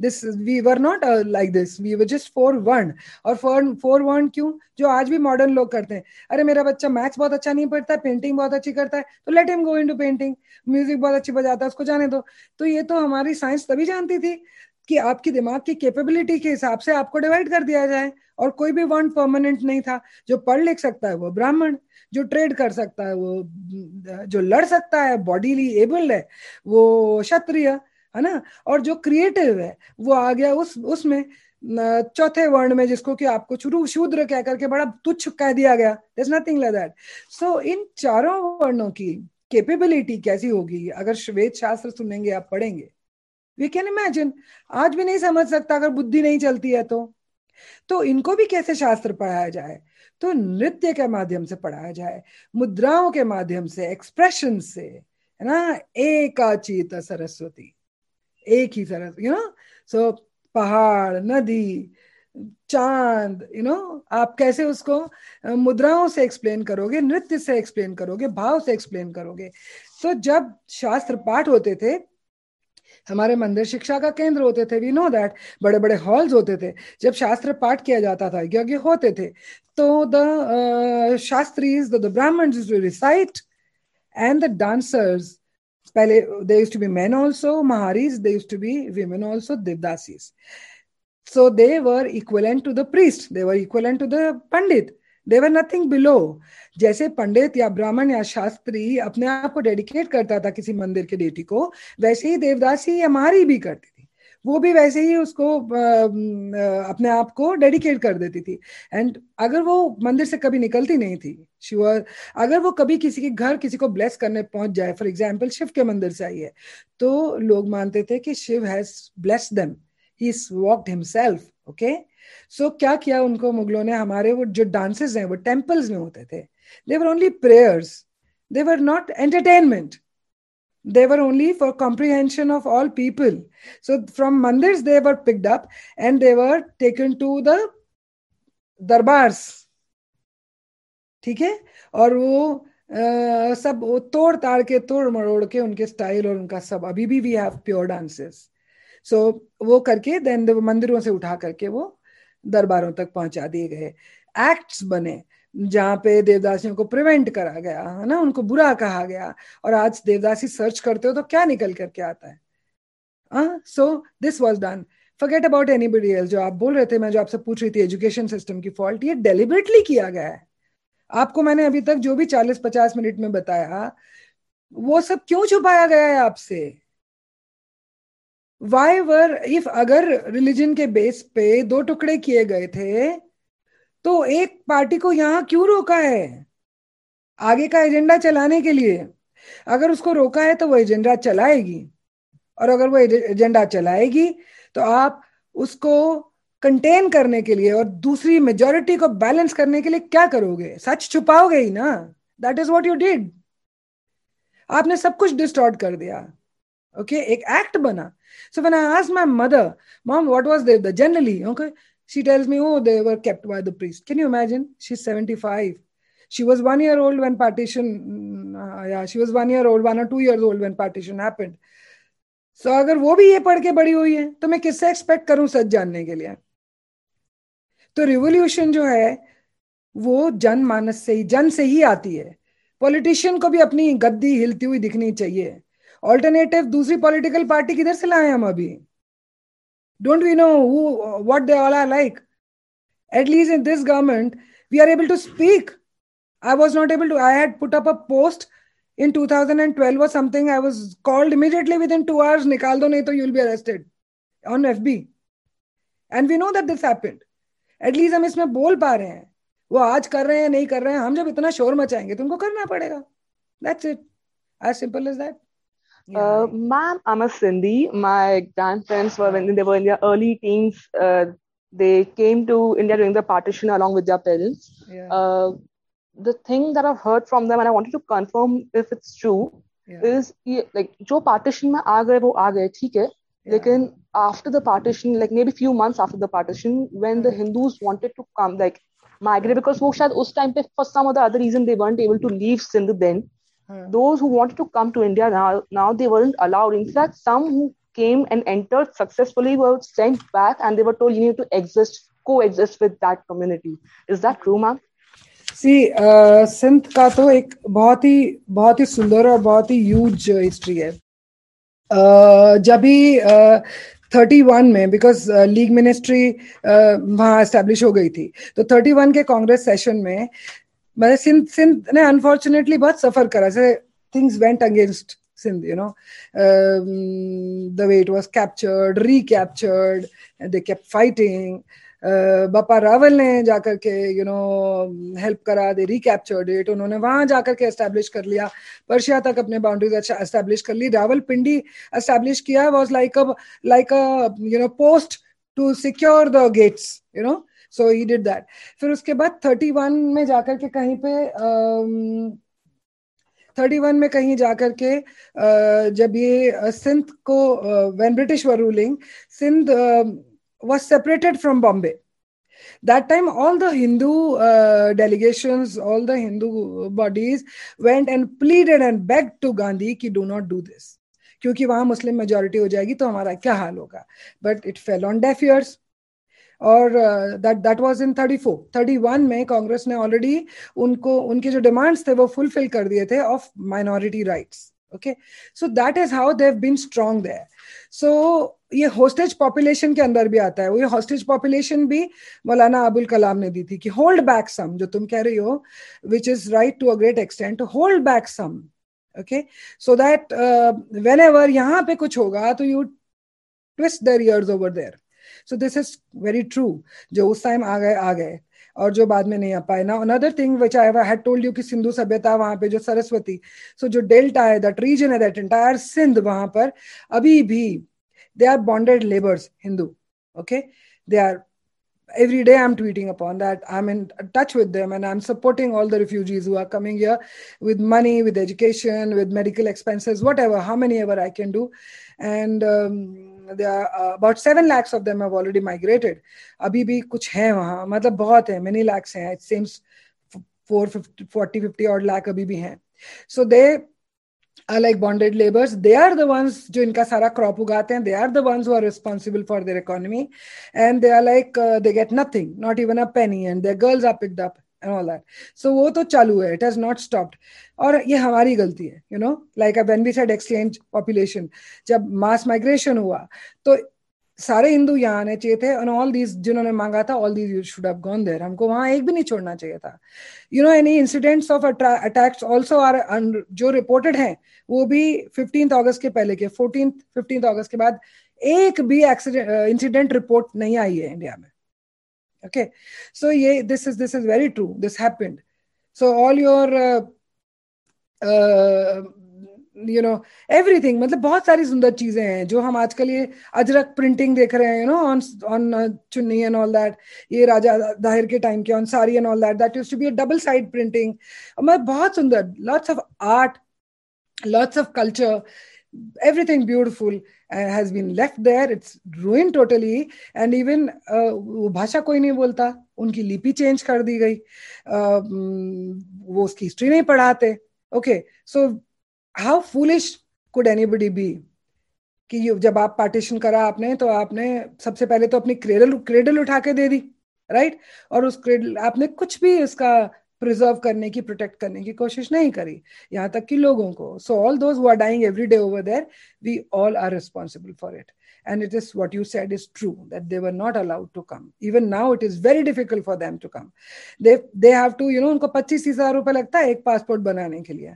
this we were not like this we were just four one और फोर फोर वन क्यों? जो आज भी मॉडर्न लोग करते हैं। अरे मेरा बच्चा मैथ्स बहुत अच्छा नहीं पढ़ता है पेंटिंग बहुत अच्छी करता है तो let him go into painting music बहुत अच्छी बजाता है, उसको जाने दो। तो ये तो हमारी साइंस तभी जानती थी कि आपकी दिमाग की कैपेबिलिटी के हिसाब से आपको डिवाइड कर दिया जाए। और कोई भी वन परमानेंट नहीं था, जो पढ़ लिख सकता है, वो ब्राह्मण, जो ट्रेड कर सकता है, वो, जो लड़ सकता है बॉडीली एबल्ड है, वो क्षत्रिय है ना? और जो क्रिएटिव है, वो आ गया उस, उसमें चौथे वर्ण में जिसको कि आपको शुरू, शूद्र कह करके बड़ा तुच्छ कह दिया गया। Is nothing like that so in चारों वर्णों की कैपेबिलिटी कैसी होगी? अगर श्वेत शास्त्र सुनेंगे, आप पढ़ेंगे। वी कैन इमेजिन आज भी नहीं समझ सकता, अगर बुद्धि नहीं चलती है तो। तो इनको भी कैसे शास्त्र पढ़ाया जाए? तो नृत्य के माध्यम से पढ़ाया जाए, मुद्राओं के माध्यम से एक्सप्रेशन से, है ना? एक चीत सरस्वती। एक ही सरस्वती यू नो सो पहाड़, नदी, चाँद यू नो आप कैसे उसको मुद्राओं से एक्सप्लेन करोगे, नृत्य से एक्सप्लेन करोगे, भाव से एक्सप्लेन करोगे? तो जब शास्त्र पाठ होते थे, हमारे मंदिर शिक्षा का केंद्र होते थे वी नो दैट बड़े बड़े हॉल्स होते थे, जब शास्त्र पाठ किया जाता था, यज्ञ होते थे तो the shastris the Brahmin recite and the dancers पहले they used to be man also maharis they used to be women also devadasis so they were equivalent to the priest they were equivalent to the pandit they were nothing below जैसे पंडित या ब्राह्मण या शास्त्री अपने आप को dedicate करता था किसी मंदिर के डेटी को, वैसे ही देवदासी या मारी भी करती थी। वो भी वैसे ही उसको अपने आप को डेडिकेट कर देती थी। एंड अगर वो मंदिर से कभी निकलती नहीं थी शिवर अगर वो कभी किसी के घर किसी को ब्लेस करने पहुँच जाए फॉर एग्ज़ाम्पल शिव के मंदिर से आई है तो लोग मानते थे कि Shiva has bless them he walked himself okay so क्या किया उनको मुगलों ने? हमारे वो जो डांसेस हैं, वो टेम्पल्स में होते थे। There were only prayers there were not entertainment they were only for comprehension of all people so from mandirs they were picked up and they were taken to the durbars ठीक है और वो आ, सब वो तोड़ ताड़ के तोड़ मरोड़ के उनके स्टाइल और उनका सब अभी भी we have pure dances so वो करके देन मंदिरों से उठा करके वो दरबारों तक पहुँचा दिए गए एक्ट्स बने जहाँ पे देवदासियों को प्रिवेंट करा गया, है ना? उनको बुरा कहा गया। और आज देवदासी सर्च करते हो तो क्या निकल करके आता है? So this was done forget about anybody else जो आप बोल रहे थे, मैं जो आपसे पूछ रही थी एजुकेशन सिस्टम की फॉल्ट ये डेलिबरेटली किया गया है। आपको मैंने अभी तक जो भी चालीस पचास मिनट में बताया, वो सब क्यों छुपाया गया है आपसे? वाई वर इफ़ अगर रिलीजन के बेस पे दो टुकड़े किए गए थे तो एक पार्टी को यहाँ क्यों रोका है? आगे का एजेंडा चलाने के लिए। अगर उसको रोका है तो वो एजेंडा चलाएगी। और अगर वो एजेंडा चलाएगी तो आप उसको कंटेन करने के लिए और दूसरी मेजोरिटी को बैलेंस करने के लिए क्या करोगे? सच छुपाओगे ही ना। That is what you did आपने सब कुछ डिस्टॉर्ट कर दिया। Okay okay? एक एक्ट बना। So when I asked my mother, Mom, what was the, the generally? She tells me, oh, they were kept by the priest. Can you imagine? She's 75. She was one year old when partition, uh, yeah, she was one year old, one or two years old when partition happened. So so, अगर वो भी ये पढ़ के बड़ी हुई है तो मैं किससे एक्सपेक्ट करूँ सच जानने के लिए तो रिवोल्यूशन जो है वो जन मानस से ही जन से ही आती है पॉलिटिशियन को भी अपनी गद्दी हिलती हुई दिखनी चाहिए ऑल्टरनेटिव दूसरी पॉलिटिकल पार्टी किधर से लाए हम अभी don't we know what they all are like at least in this government we are able to speak I was not able to. I had put up a post in 2012 or something. I was called immediately within two hours. Nikal do nahi to you'll be arrested on FB. And we know that this happened. At least हम इसमें बोल पा रहे हैं वो आज कर रहे हैं नहीं कर रहे हैं हम जब इतना शोर मचाएंगे तो उनको करना पड़ेगा that's it as simple is that Uh, ma'am, I'm a Sindhi. My grandparents were when they were in their early teens. Uh, they came to India during the partition along with their parents. Yeah. Uh, the thing that I've heard from them, and I wanted to confirm if it's true, yeah. is like जो partition में आ गए वो आ गए ठीक है लेकिन after the partition, like maybe few months after the partition, when the Hindus wanted to come, like migrate, because वो शायद उस time पे for some or the other reason they weren't able to leave Sindh then. Hmm. Those who wanted to come to India now, now they weren't allowed. In fact, some who came and entered successfully were sent back and they were told you need to exist, coexist with that community. Is that true, ma'am? सी सिंध का तो एक बहुत ही बहुत ही सुंदर और बहुत ही huge history है जब भी थर्टी वन में बिकॉज़ लीग मिनिस्ट्री वहाँ एस्टेब्लिश हो गई थी तो थर्टी वन के कांग्रेस सेशन में मतलब सिंध सिंध ने अनफॉर्चुनेटली बहुत सफ़र करा। से things went against Sindh you know the way it was captured, recaptured, and they kept बापा रावल ने जाकर के यू नो हेल्प करा दे रिकैप्चर्ड इट उन्होंने वहाँ जाकर के एस्टेब्लिश कर लिया। पर्शिया तक अपने बाउंड्रीज एस्टेब्लिश कर ली। रावल पिंडी एस्टेब्लिश किया was like a like a you know post to secure the gates you know so he did that फिर उसके बाद थर्टी वन में जाकर के कहीं पे थर्टी वन में कहीं जाकर के जब ये सिंध को when British were ruling Sindh was separated from Bombay. That time, all the Hindu uh, delegations, all the Hindu bodies went and pleaded and begged to Gandhi कि do not do this. क्योंकि वहाँ Muslim majority हो जाएगी तो हमारा क्या हाल होगा but it fell on deaf ears और दैट दैट वाज इन 34 31 में कांग्रेस ने ऑलरेडी उनको, उनके जो डिमांड्स थे वो फुलफिल कर दिए थे of minority rights okay so that is how they have been strong there सो ये होस्टेज पॉपुलेशन के अंदर भी आता है। वो ये होस्टेज पॉपुलेशन भी मौलाना अबुल कलाम ने दी थी कि होल्ड बैक सम जो तुम कह रही हो which is right to a great extent hold back some okay so that whenever यहाँ पे कुछ होगा तो you twist their ears over there so this is very true जो उस टाइम आ गए आ गए और जो बाद में नहीं आ पाए ना another thing which I had told you कि सिंधु सभ्यता वहाँ पे जो सरस्वती सो so जो डेल्टा है दैट रीजन है दैट एंटायर सिंध वहाँ पर अभी भी they are bonded laborers hindu okay they are every day i'm tweeting upon that i'm in touch with them and i'm supporting all the refugees who are coming here with money with education with medical expenses whatever how many ever i can do and um, there are uh, about 7 lakhs of them have already migrated abhi bhi kuch hai wahan matlab bahut hai many lakhs hai it seems 4 40 50 odd lakh abhi bhi hain so they are like bonded laborers. They are the ones जो इनका सारा crop उगाते हैं. They are the ones who are responsible for their economy, and they are like uh, they get nothing, not even a penny, and their girls are picked up वो तो चालू है. It has not stopped. और ये हमारी गलती है. Like when we said exchange population, जब mass migration हुआ, तो सारे हिंदू यहाँ आने चाहिए थे एंड ऑल दीज जिन्होंने मांगा था all these should have gone there हमको वहाँ एक भी नहीं छोड़ना चाहिए था you know any incidents of attacks also are जो रिपोर्टेड हैं वो भी फिफ्टींथ अगस्त के पहले के फोर्टीन फिफ्टींथ अगस्त के बाद एक भी एक्सीडेंट इंसिडेंट रिपोर्ट नहीं आई है इंडिया में ओके सो ये this is this is very true this happened so all your you know everything मतलब बहुत सारी सुंदर चीज़ें हैं जो हम आजकल ये अजरक प्रिंटिंग देख रहे हैं यू नो ऑन ऑन चुन्नी एंड ऑल दैट ये राजा दाहिर के टाइम के on sari and all that that used to be a double side printing मतलब बहुत सुंदर lots of art lots of culture everything beautiful. Uh, has been left there. It's ruined totally. And even uh, भाषा कोई नहीं बोलता. उनकी लिपि change कर दी गई. Uh, वो उसकी हिस्ट्री नहीं पढ़ाते. Okay so how foolish could anybody be कि जब आप पार्टीशन करा आपने तो आपने सबसे पहले तो अपनी क्रेडल क्रेडल उठा के दे दी राइट और उस क्रेडल आपने कुछ भी इसका प्रिजर्व करने की प्रोटेक्ट करने की कोशिश नहीं करी। यहाँ तक कि लोगों को। So all those dying every day over there we all are responsible for it and it is what you said is true, that they were not allowed to come. Even now it is very difficult for them to come. They they have to, you know, उनको पच्चीस हज़ार रुपए लगता है एक passport बनाने के लिए।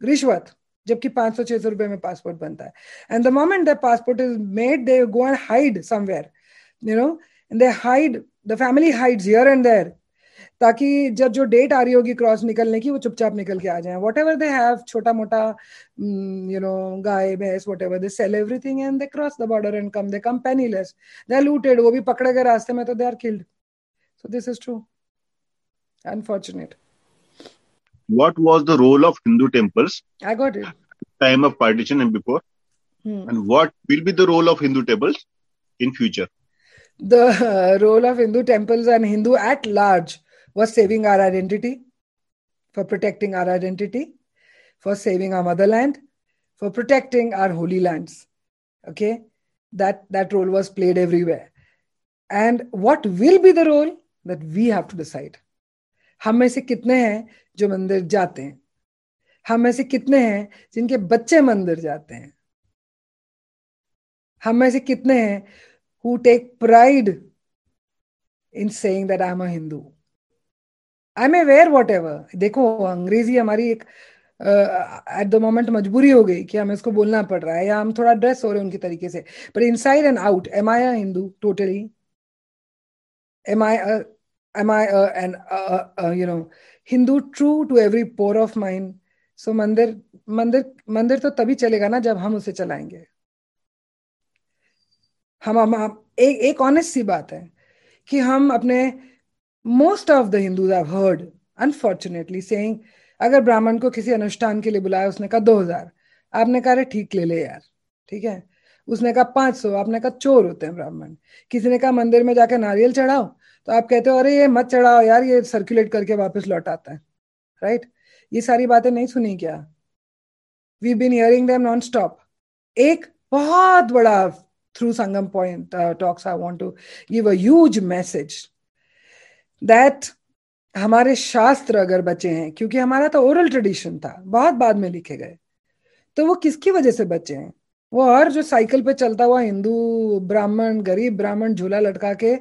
रिश्वत, जबकि पाँच सौ छह सौ रुपए में पासपोर्ट बनता है। And the moment the passport is made they go and hide somewhere you know and they hide the family hides here and there ताकि जब जो डेट आ रही होगी क्रॉस निकलने की वो चुपचाप निकल के आ जाए वट एवर दे हैव छोटा मोटा यू नो गाय भैंस whatever they sell everything and they cross the border and come they come penniless they are looted वो भी पकड़े गए रास्ते में तो they are killed so this is true unfortunate what was the role of Hindu temples? I got it. Time of partition and before, hmm. and what will be the role of Hindu temples in future? The uh, role of Hindu temples and Hindu at large was saving our identity, for protecting our identity, for saving our motherland, for protecting our holy lands. Okay, that that role was played everywhere. And what will be the role that we have to decide. हम में से कितने हैं जो मंदिर जाते हैं हम में से कितने हैं जिनके बच्चे मंदिर जाते हैं हम में से कितने हैं who take pride in saying that I am a Hindu I am aware whatever देखो अंग्रेज़ी हमारी एक एट द मोमेंट मजबूरी हो गई कि हमें इसको बोलना पड़ रहा है या हम थोड़ा ड्रेस हो रहे हैं उनकी तरीके से। पर inside and out am I Hindu totally am I an uh, uh, you know Hindu true to every pore of mine? So मंदिर मंदिर मंदिर तो तभी चलेगा ना जब हम उसे चलाएँगे। हम हम, हम एक एक ऑनेस्ट सी बात है कि हम अपने most of the Hindus have heard unfortunately saying अगर ब्राह्मण को किसी अनुष्ठान के लिए बुलाया, उसने कहा दो हज़ार। आपने कहा ठीक, ले ले यार। ठीक है? उसने कहा, पाँच सौ। आपने कहा, चोर होते हैं ब्राह्मण। किसी ने कहा, मंदिर में जाकर नारियल चढ़ाओ? तो आप कहते हो, अरे, ये मत चढ़ाओ यार, ये सर्कुलेट करके वापस लौट आता है। राइट ये सारी बातें नहीं सुनी क्या? We been hearing them non stop एक बहुत बड़ा through Sangam point talks I want to give a huge message that हमारे शास्त्र अगर बचे हैं, क्योंकि हमारा तो ओरल ट्रेडिशन था, बहुत बाद में लिखे गए तो वो किसकी वजह से बचे हैं? वो हर जो साइकिल पे चलता हुआ हिंदू, ब्राह्मण, गरीब ब्राह्मण, झूला लटका के,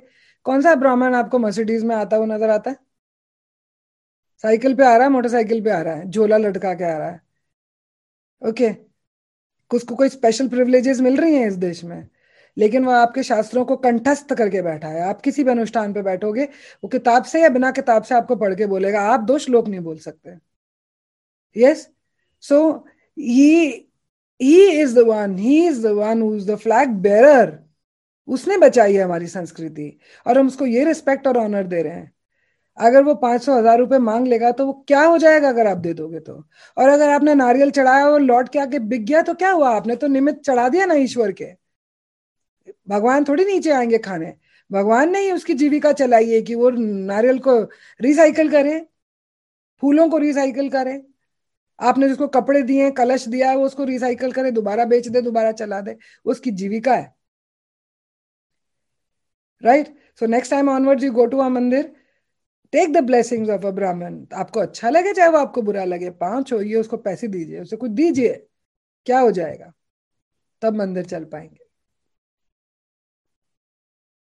कौन सा ब्राह्मण आपको मर्सिडीज में आता हुआ नज़र आता है? साइकिल पे आ रहा है मोटरसाइकिल पे आ रहा है, झोला लटका के आ रहा है। Okay okay. उसको कोई स्पेशल प्रिविलेजेस मिल रही हैं इस देश में? लेकिन वो आपके शास्त्रों को कंठस्थ करके बैठा है। आप किसी भी अनुष्ठान पे बैठोगे, वो किताब से या बिना किताब से आपको पढ़ के बोलेगा, आप दो श्लोक नहीं बोल सकते। Yes so he he is the one he is the one who is the flag bearer उसने बचाई है हमारी संस्कृति, और हम उसको ये रिस्पेक्ट और ऑनर दे रहे हैं। अगर वो पाँच सौ हज़ार रुपए मांग लेगा तो वो क्या हो जाएगा अगर आप दे दोगे तो? और अगर आपने नारियल चढ़ाया और लौट के आके बिक गया तो क्या हुआ? आपने तो निमित्त चढ़ा दिया ना ईश्वर के। भगवान थोड़ी नीचे आएँगे खाने। भगवान ने ही उसकी जीविका चलाई है कि वो नारियल को रिसाइकल करे, फूलों को रिसाइकल करे। आपने जिसको कपड़े दिए, कलश दिया है, वो उसको रिसाइकल करे, दोबारा बेच दे, दोबारा चला दे। उसकी जीविका है। Right so next time onward you go to a mandir take the blessings of a Brahmin आपको अच्छा लगे, चाहे वो आपको बुरा लगे पाँच हो ये उसको पैसे दीजिए, उसे कुछ दीजिए, क्या हो जाएगा? तब मंदिर चल पाएँगे।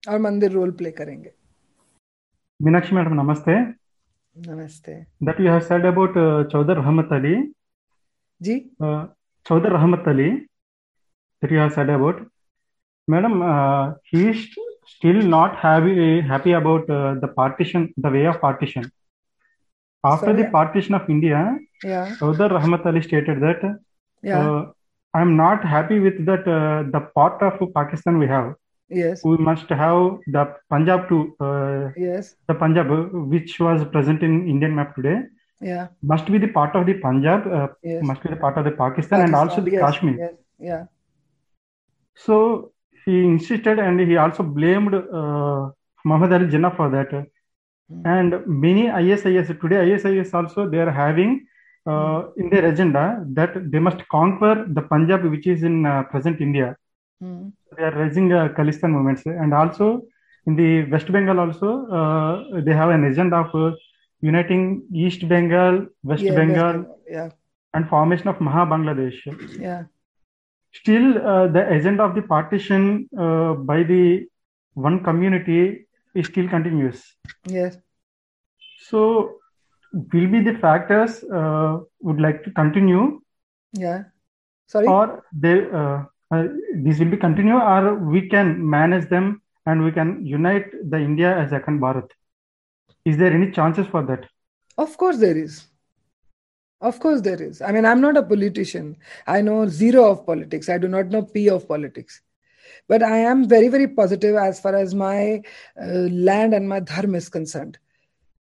और मंदिर रोल प्ले करेंगे। Meenakshi madam namaste. Namaste. That you have said about Chaudhry Rahmat Ali ji. Chaudhry Rahmat Ali that you have said about madam he still not happy about the partition the way of partition after the partition of India Chaudhry Rahmat Ali stated that I am not happy with that the part of Pakistan we have Yes. We must have the Punjab to uh, yes. The Punjab, which was present in Indian map today. Yeah. Must be the part of the Punjab. Uh, yes. Must be the part of the Pakistan, Pakistan and also the yes. Kashmir. Yes. Yeah. So he insisted and he also blamed uh, Muhammad Ali Jinnah for that. Mm. And many ISIS today, ISIS also they are having uh, mm. in their agenda that they must conquer the Punjab, which is in uh, present India. Mm. They are raising uh, Khalistan movements, and also in the West Bengal also uh, they have an agenda of uh, uniting East Bengal, West yeah, Bengal, West yeah. and formation of Maha Bangladesh. Yeah still uh, the agenda of the partition uh, by the one community is still continuous yes so will be the factors uh, would like to continue yeah sorry or they uh, this will be continue or we can manage them and we can unite the india as Akhand Bharat is there any chances for that of course there is of course, there is. I mean, I'm not a politician. I know zero of politics. I do not know P of politics. But I am very, very positive as far as my uh, land and my dharma is concerned.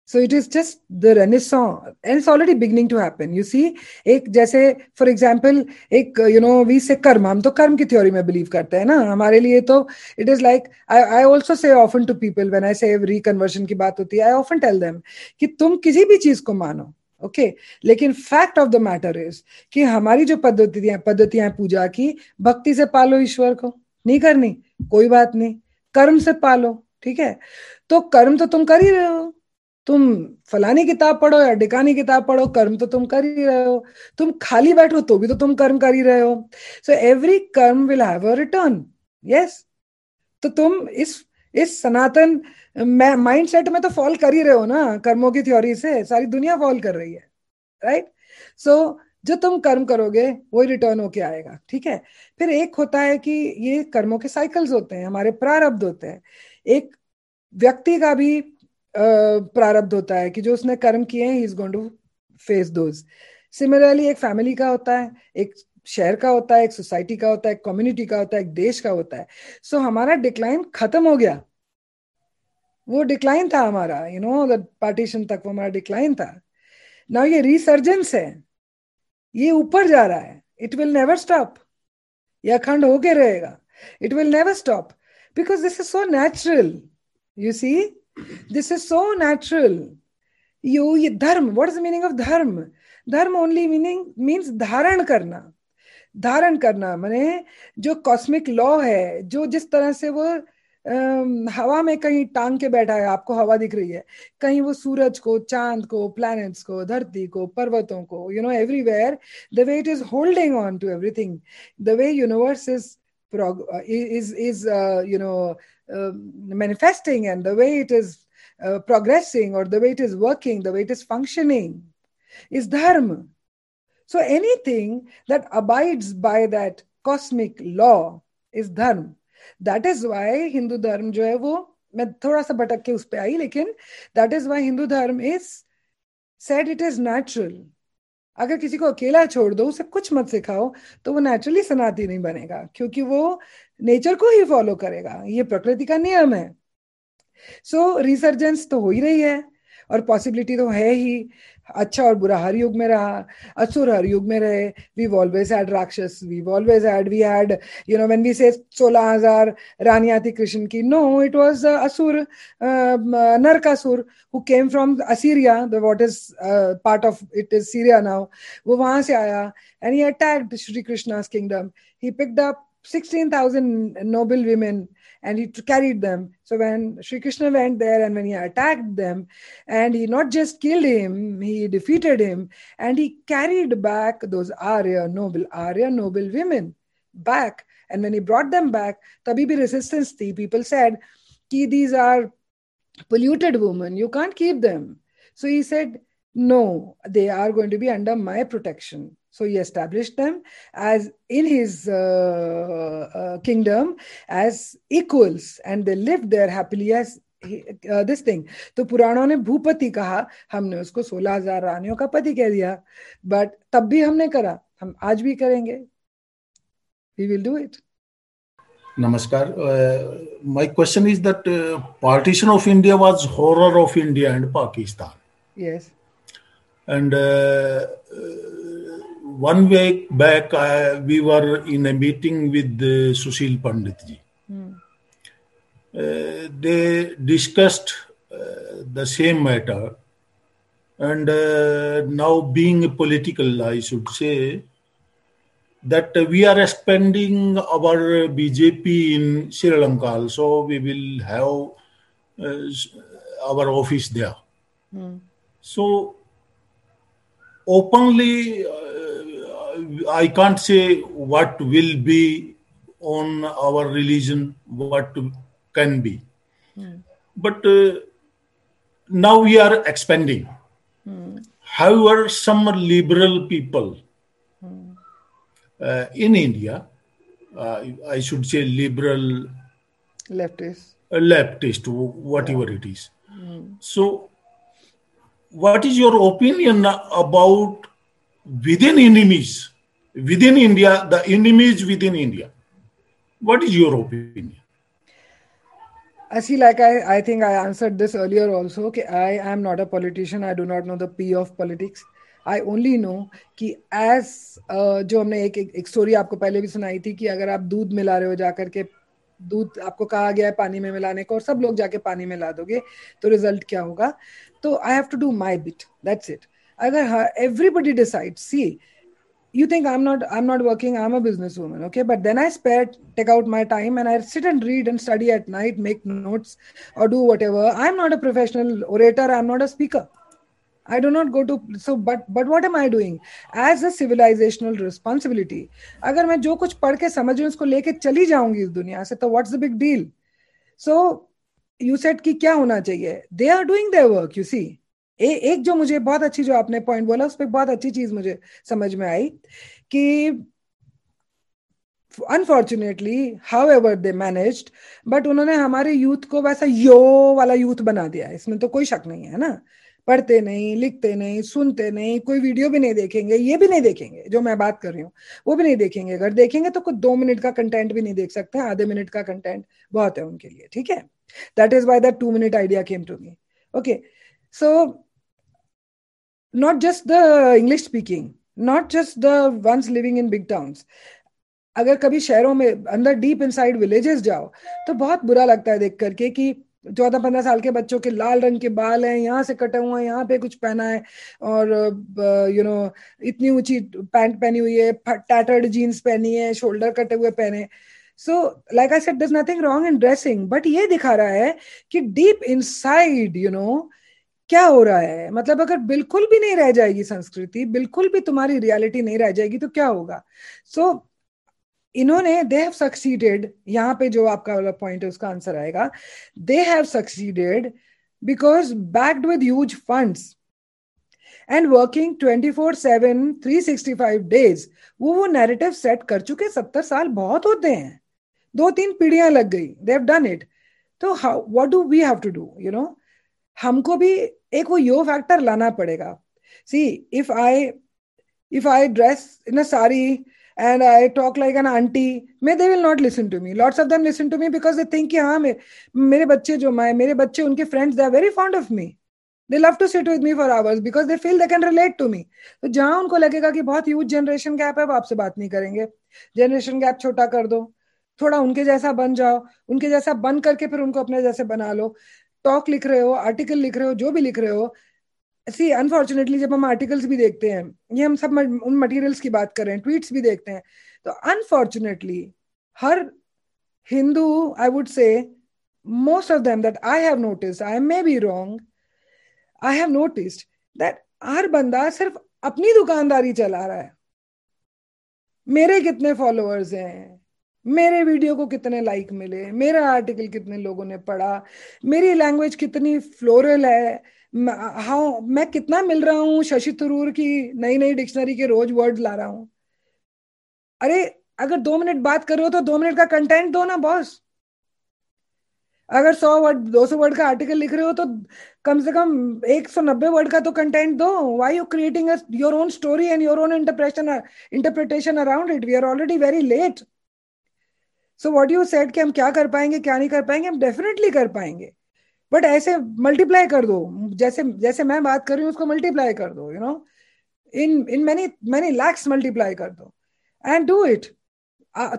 It is just the renaissance, and it's already beginning to happen. You see, एक जैसे for example एक you know we say karma हम तो कर्म की theory में believe करते हैं ना हमारे लिए तो it is like I also say often to people when I say reconversion की बात होती है आई ऑफन टेल देम कि तुम किसी भी चीज़ को मानो ओके okay? लेकिन fact of the matter is कि हमारी जो पद्धतियाँ पद्धतियाँ पूजा की भक्ति से पालो ईश्वर को नहीं करनी कोई बात नहीं कर्म से पालो ठीक है तो कर्म तो तुम कर ही रहे हो तुम फलानी किताब पढ़ो या डिकानी किताब पढ़ो कर्म तो तुम कर ही रहे हो। तुम खाली बैठो तो भी तो तुम कर्म कर ही रहे हो। So every karma will have a return yes तो तुम इस इस सनातन माइंड सेट में तो फॉल कर ही रहे हो ना कर्मों की थ्योरी से सारी दुनिया फॉल कर रही है राइट सो so, जो तुम कर्म करोगे वही रिटर्न होके आएगा ठीक है? फिर एक होता है कि ये कर्मों के साइकिल्स होते हैं हमारे प्रारब्ध होते हैं। एक व्यक्ति का भी प्रारब्ध होता है कि जो उसने कर्म किए हैं is going to face those similarly एक फैमिली का होता है एक शहर का होता है एक सोसाइटी का होता है एक कम्युनिटी का होता है एक देश का होता है. सो so, हमारा डिक्लाइन खत्म हो गया. वो डिक्लाइन था हमारा यू नो पार्टीशन तक वो हमारा डिक्लाइन था. ना ये रिसर्जेंस है. ये ऊपर जा रहा है. इट विल नेवर स्टॉप ये अखंड होके रहेगा. It will never stop because this is so natural you see this is so natural you ये धर्म व्हाट इज़ मीनिंग ऑफ़ धर्म धर्म ओनली मीनिंग मीन्स धारण करना धारण करना माने जो कॉस्मिक लॉ है जो जिस तरह से वो हवा में कहीं टांग के बैठा है आपको हवा दिख रही है कहीं वो सूरज को चाँद को प्लैनेट्स को धरती को पर्वतों को you know everywhere the way it is holding on to everything the way universe is is is you know uh, manifesting and the way it is uh, progressing or the way it is working the way it is functioning is dharma so anything that abides by that cosmic law is dharma that is Y Hindu धर्म जो है वो मैं थोड़ा सा भटक के उस पर आई लेकिन दैट इज वाई हिंदू धर्म is said it is natural अगर किसी को अकेला छोड़ दो उसे कुछ मत सिखाओ तो वो नेचुरली सनाती नहीं बनेगा क्योंकि वो नेचर को ही फॉलो करेगा। ये प्रकृति का नियम है। सो so, रिसर्जेंस तो हो ही रही है। और पॉसिबिलिटी तो है ही। अच्छा और बुरा हर युग में रहा। असुर हर युग में रहे। We always had rakshas. We always had we had you know when we say सोलह हज़ार रानियाँ थी कृष्ण की no it was asur Narakasur who came from Assyria the what is part of it is Syria now वो वहाँ से आया। And he attacked Shri Krishna's kingdom he picked up 16,000 noble women and he carried them. So when Sri Krishna went there and when he attacked them, and he not just killed him, he defeated him, and he carried back those Arya noble, Arya noble women back. And when he brought them back, tabi bhi resistance thi. People said, Ki these are polluted women, you can't keep them. So he said, No, they are going to be under my protection. So he established them as in his uh, uh, kingdom as equals, and they lived there happily as this uh, thing तो पुराणों ने भूपति कहा हमने उसको सोलह हजार रानियों का पति कह दिया बट तब भी हमने करा हम आज भी करेंगे वी विल डू इट नमस्कार my question is that partition of India was horror of India and Pakistan yes and one week back, uh, we were in a meeting with uh, Sushil Panditji. Mm. Uh, they discussed uh, the same matter, and uh, now being political, I should say that we are expanding our BJP in Sri Lanka. Also, we will have uh, our office there. Mm. So openly I can't say what will be on our religion, what can be. Mm. But uh, now we are expanding. Mm. However, some liberal people mm. uh, in India, uh, I should say liberal, leftist, uh, leftist, whatever yeah. it is. So, what is your opinion about within enemies, within India, the enemies within India. What is your opinion? I see, like I, I think I answered this earlier also. Okay, I am not a politician. I do not know the P of politics. I only know कि as uh, जो हमने एक एक story आपको पहले भी सुनाई थी कि अगर आप दूध मिला रहे हो जाकर के दूध आपको कहा गया है पानी में मिलाने को और सब लोग जाके पानी में ला दोगे तो रिज़ल्ट क्या होगा तो I have to do my bit that's it agar everybody decides see you think i'm not i'm not working i'm a businesswoman okay? But then i spare take out my time and i sit and read and study at night make notes or do whatever. I'm not a professional orator i'm not a speaker. I do not go to so but but what am i doing? As a civilizational responsibility agar main jo kuch padh ke samajh rahi usko leke chali jaungi is duniya se to what's the big deal? So you said ki kya hona chahiye? They are doing their work you see. ए, एक जो मुझे बहुत अच्छी जो आपने point बोला उस पर बहुत अच्छी चीज़ मुझे समझ में आई कि unfortunately however they managed but उन्होंने हमारे यूथ को वैसा यो वाला यूथ बना दिया। इसमें तो कोई शक नहीं है ना? पढ़ते नहीं लिखते नहीं सुनते नहीं कोई वीडियो भी नहीं देखेंगे ये भी नहीं देखेंगे जो मैं बात कर रही हूँ वो भी नहीं देखेंगे। अगर देखेंगे तो कुछ दो मिनट का कंटेंट भी नहीं देख सकते आधे मिनट का कंटेंट बहुत है उनके लिए ठीक है? That is why that two minute idea came to me okay so not just the English speaking not just the ones living in big towns अगर कभी शहरों में अंदर डीप इनसाइड विलेजेस जाओ तो बहुत बुरा लगता है देख करके कि चौदह पंद्रह साल के बच्चों के लाल रंग के बाल हैं, यहाँ से कटे हुए हैं, यहाँ पे कुछ पहना है और यू नो इतनी ऊँची पैंट पहनी हुई है टैटर्ड जीन्स पहनी है शोल्डर कटे हुए पहने so like I said there nothing wrong in dressing but ये दिखा रहा है कि डीप इनसाइड यू नो क्या हो रहा है? मतलब अगर बिल्कुल भी नहीं रह जाएगी संस्कृति बिल्कुल भी तुम्हारी रियलिटी नहीं रह जाएगी तो क्या होगा? सो so, इन्होंने दे हैव सक्सीडेड यहाँ पे जो आपका वाला पॉइंट है उसका आंसर आएगा। They have succeeded because backed with huge funds and working 24 7 365 days वो वो नैरेटिव सेट कर चुके सत्तर साल बहुत होते हैं। दो तीन पीढ़ियाँ लग गई दे हैव डन इट तो how what do we have to do you know हमको भी एक वो यो फैक्टर लाना पड़ेगा। See if I if I dress in a sari and I talk like an aunty may they will not listen to me lots of them listen to me because they think कि हाँ मेरे, बच्चे जो माए मेरे बच्चे उनके friends they are very fond of me they love to sit with me for hours because they feel they can relate to me तो जहाँ उनको लगेगा कि बहुत यूथ जनरेशन गैप है वो आपसे बात नहीं करेंगे। जनरेशन गैप छोटा कर दो। थोड़ा उनके जैसा बन जाओ। उनके जैसा बन करके फिर उनको अपने जैसे बना लो। टॉक लिख रहे हो आर्टिकल लिख रहे हो, जो भी लिख रहे हो सी अनफॉर्चुनेटली जब हम आर्टिकल्स भी देखते हैं, ये हम सब उन मटेरियल्स की बात कर रहे हैं ट्वीट्स भी देखते हैं तो unfortunately her Hindu I would say most of them that I have notice I may be wrong I have noticed that हर बंदा सिर्फ़ अपनी दुकानदारी चला रहा है। मेरे कितने फॉलोअर्स हैं? मेरे वीडियो को कितने लाइक मिले, मेरा आर्टिकल कितने लोगों ने पढ़ा, मेरी लैंग्वेज कितनी फ्लोरल है हाउ मैं कितना मिल रहा हूँ शशि थरूर की नई नई डिक्शनरी के रोज वर्ड ला रहा हूँ। अरे, अगर दो मिनट बात कर रहे हो तो दो मिनट का कंटेंट दो ना बॉस अगर सौ वर्ड दो सौ वर्ड का आर्टिकल लिख रहे हो तो कम से कम एक सौ नब्बे वर्ड का तो कंटेंट दो। Why you creating your own story and your own interpretation interpretation around it we are already very late so what you said कि हम क्या कर पाएँगे, क्या नहीं कर पाएँगे, हम डेफिनेटली कर पाएँगे। बट ऐसे मल्टीप्लाई कर दो। जैसे जैसे मैं बात कर रही हूँ, उसको मल्टीप्लाई कर दो you know in in many many lakhs multiply कर दो। एंड डू इट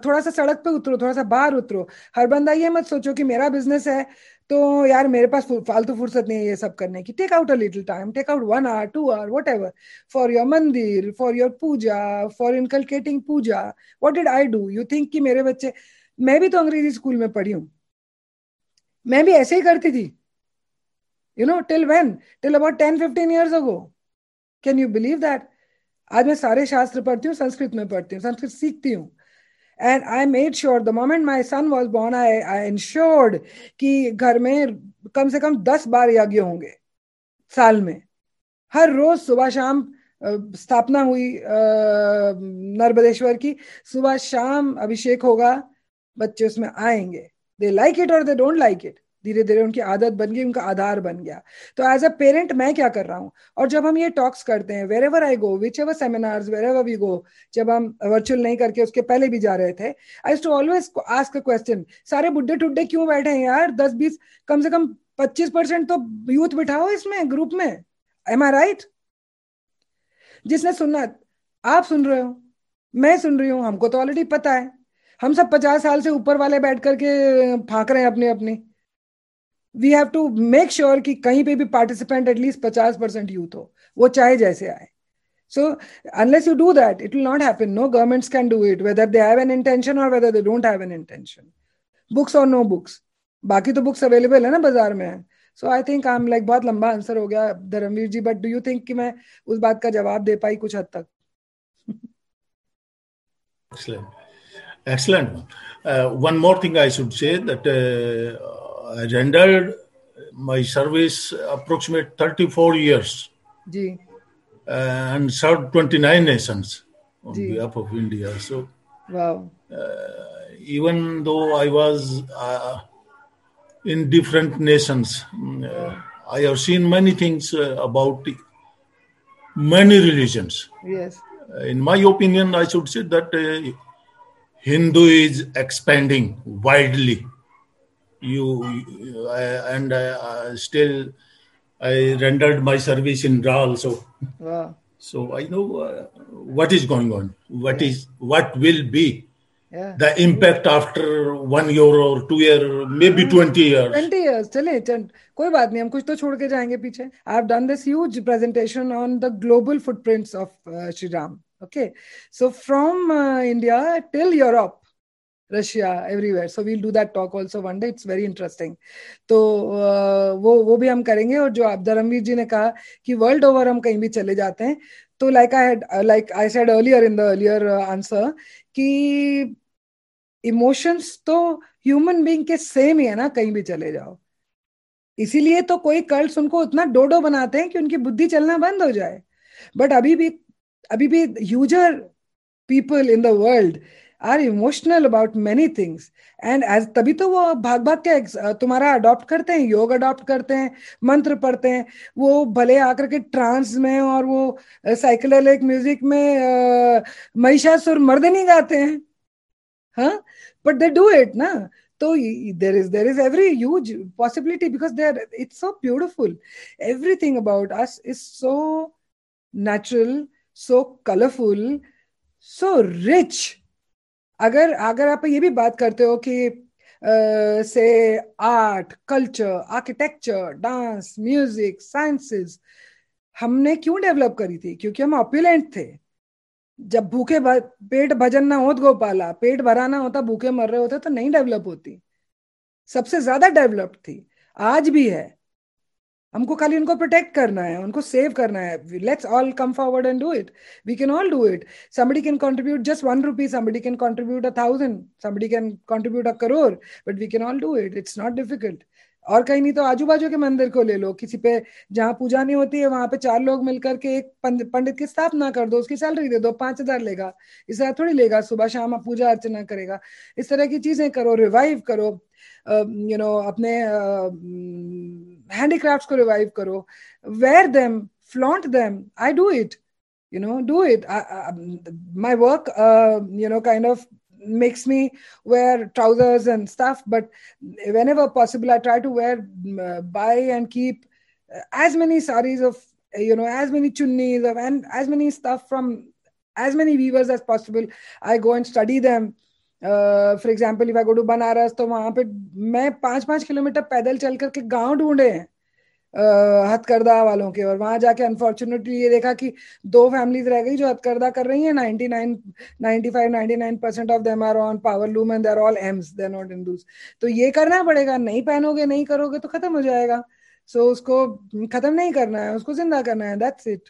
थोड़ा सा सड़क पे उतरो, थोड़ा सा बाहर उतरो। हर बंदा ये मत सोचो कि मेरा बिज़नेस है तो यार मेरे पास फालतू फुर्सत नहीं है ये सब करने की। Take out a little time take out one hour two hour whatever for your mandir for your puja for inculcating puja what did I do you think कि मेरे बच्चे मैं भी तो अंग्रेज़ी स्कूल में पढ़ी हूँ। मैं भी ऐसे ही करती थी। You know till when till about ten fifteen years ago can you believe that आज मैं सारे शास्त्र पढ़ती हूँ, संस्कृत में पढ़ती हूँ, संस्कृत सीखती हूँ। And I made sure the moment my son was born I I ensured कि घर में कम से कम दस बार यज्ञ होंगे साल में। हर रोज सुबह शाम स्थापना हुई नर्मदेश्वर की। सुबह शाम अभिषेक होगा बच्चे उसमें आएँगे। दे लाइक इट और दे डोंट लाइक इट धीरे धीरे उनकी आदत बन गई, उनका आधार बन गया। तो एज अ पेरेंट मैं क्या कर रहा हूँ? और जब हम ये टॉक्स करते हैं wherever I go whichever seminars wherever we go जब हम वर्चुअल नहीं करके उसके पहले भी जा रहे थे I too always ask a question सारे बुढ़े टुड्डे क्यों बैठे हैं यार? दस, बीस, कम से कम पच्चीस परसेंट तो यूथ बिठाओ इसमें ग्रुप में। एम आई राइट जिसने सुनना आप सुन रहे हो, मैं सुन रही हूँ, हमको तो ऑलरेडी पता है। हम सब पचास साल से ऊपर वाले बैठ करके फाक रहे हैं अपने अपने we have to make sure कि कहीं पे भी पार्टिसिपेंट एटलीस्ट पचास परसेंट यूथ हो वो चाहे जैसे आए So unless you do that, it will not happen. No governments can do it, whether they have an intention or whether they don't have an intention. Books or no books. बाकी तो books available है ना बाज़ार में so I think I am like बहुत लंबा answer हो गया Dharmveer ji but do you think कि मैं उस बात का जवाब दे पाई कुछ हद तक excellent uh, one more thing i should say that uh, i rendered my service approximate 34 years uh, and served 29 nations on Ji. behalf of india so wow even though i was uh, in different nations. Uh, I have seen many things uh, about many religions. yes In my opinion, I should say that uh, Hindu is expanding widely. You uh, and uh, still, I rendered my service in Ra also. wow So I know uh, what is going on, what is what will be yeah the impact after one year or two year, maybe 20 years. Twenty years चले चल कोई बात नहीं हम कुछ तो छोड़ के जाएंगे पीछे I have done this huge presentation on the global footprints of Shri Ram okay so from India till Europe Russia everywhere so we'll do that talk also one day it's very interesting तो uh, वो वो भी हम करेंगे और जो आप धर्मवीर जी ने कहा कि वर्ल्ड ओवर हम कहीं भी चले जाते हैं। तो like I had like I said earlier in the earlier answer कि इमोशंस तो ह्यूमन बींग के सेम ही है ना कहीं भी चले जाओ। इसीलिए तो कोई कल्ट्स उनको उतना डोडो बनाते हैं कि उनकी बुद्धि चलना बंद हो जाए। बट अभी भी अभी भी huger people in the world are emotional about many things. And as तभी तो वो भाग भाग के तुम्हारा अडॉप्ट करते हैं, योग अडॉप्ट करते हैं, मंत्र पढ़ते हैं, वो भले आकर के ट्रांस में और वो साइकिलिक म्यूज़िक में महिषासुर मर्दनी गाते हैं। हाँ? But they do it na so y- there is there is every huge possibility because they're it's so beautiful about us is so so natural colourful so rich अगर अगर आप ये भी बात करते हो कि से art culture architecture dance music sciences हमने क्यों डेवलप करी थी? क्योंकि हम ऑप्युलेंट थे। जब भूखे पेट भजन ना होत गोपाला, पेट भरा ना होता, भूखे मर रहे होते तो नहीं डेवलप होती। सबसे ज़्यादा डेवलप थी। आज भी है। हमको खाली उनको प्रोटेक्ट करना है, उनको सेव करना है। Let's all come forward and do it we can all do it somebody can contribute just one rupee, somebody can contribute a thousand somebody can contribute a crore but we can all do it it's not difficult और कहीं नहीं तो आजू बाजू के मंदिर को ले लो। किसी पे जहाँ पूजा नहीं होती है, वहाँ पे चार लोग मिलकर के एक पंडित की स्थापना कर दो, उसकी सैलरी दे दो, पाँच हज़ार लेगा। इस तरह थोड़ी लेगा, सुबह शाम आप पूजा अर्चना करेगा। इस तरह की चीज़ें करो रिवाइव करो। यू नो अपने handicrafts ko revive karo wear them flaunt them. I do it you know do it. I, I, um, my work uh, you know kind of makes me wear trousers and stuff but whenever possible i try to wear uh, buy and keep uh, as many saris of uh, you know as many chunnis of and as many stuff from as many weavers as possible. I go and study them. For example if I to Banaras तो वहाँ पे मैं पाँच पाँच kilometre पैदल चल करके गाँव ढूंढे हैं uh, हथकरदा वालों के। और वहाँ जाके अनफॉर्चुनेटली ये देखा कि दो फैमिलीज़ रह गई जो हथकरदा कर रही है ninety nine ninety five ninety nine percent of them are on power loom and they are all AIIMS they are not Hindus तो ये करना पड़ेगा नहीं पहनोगे नहीं करोगे तो खत्म हो जाएगा। सो so, उसको खत्म नहीं करना है उसको ज़िंदा करना है दैट्स इट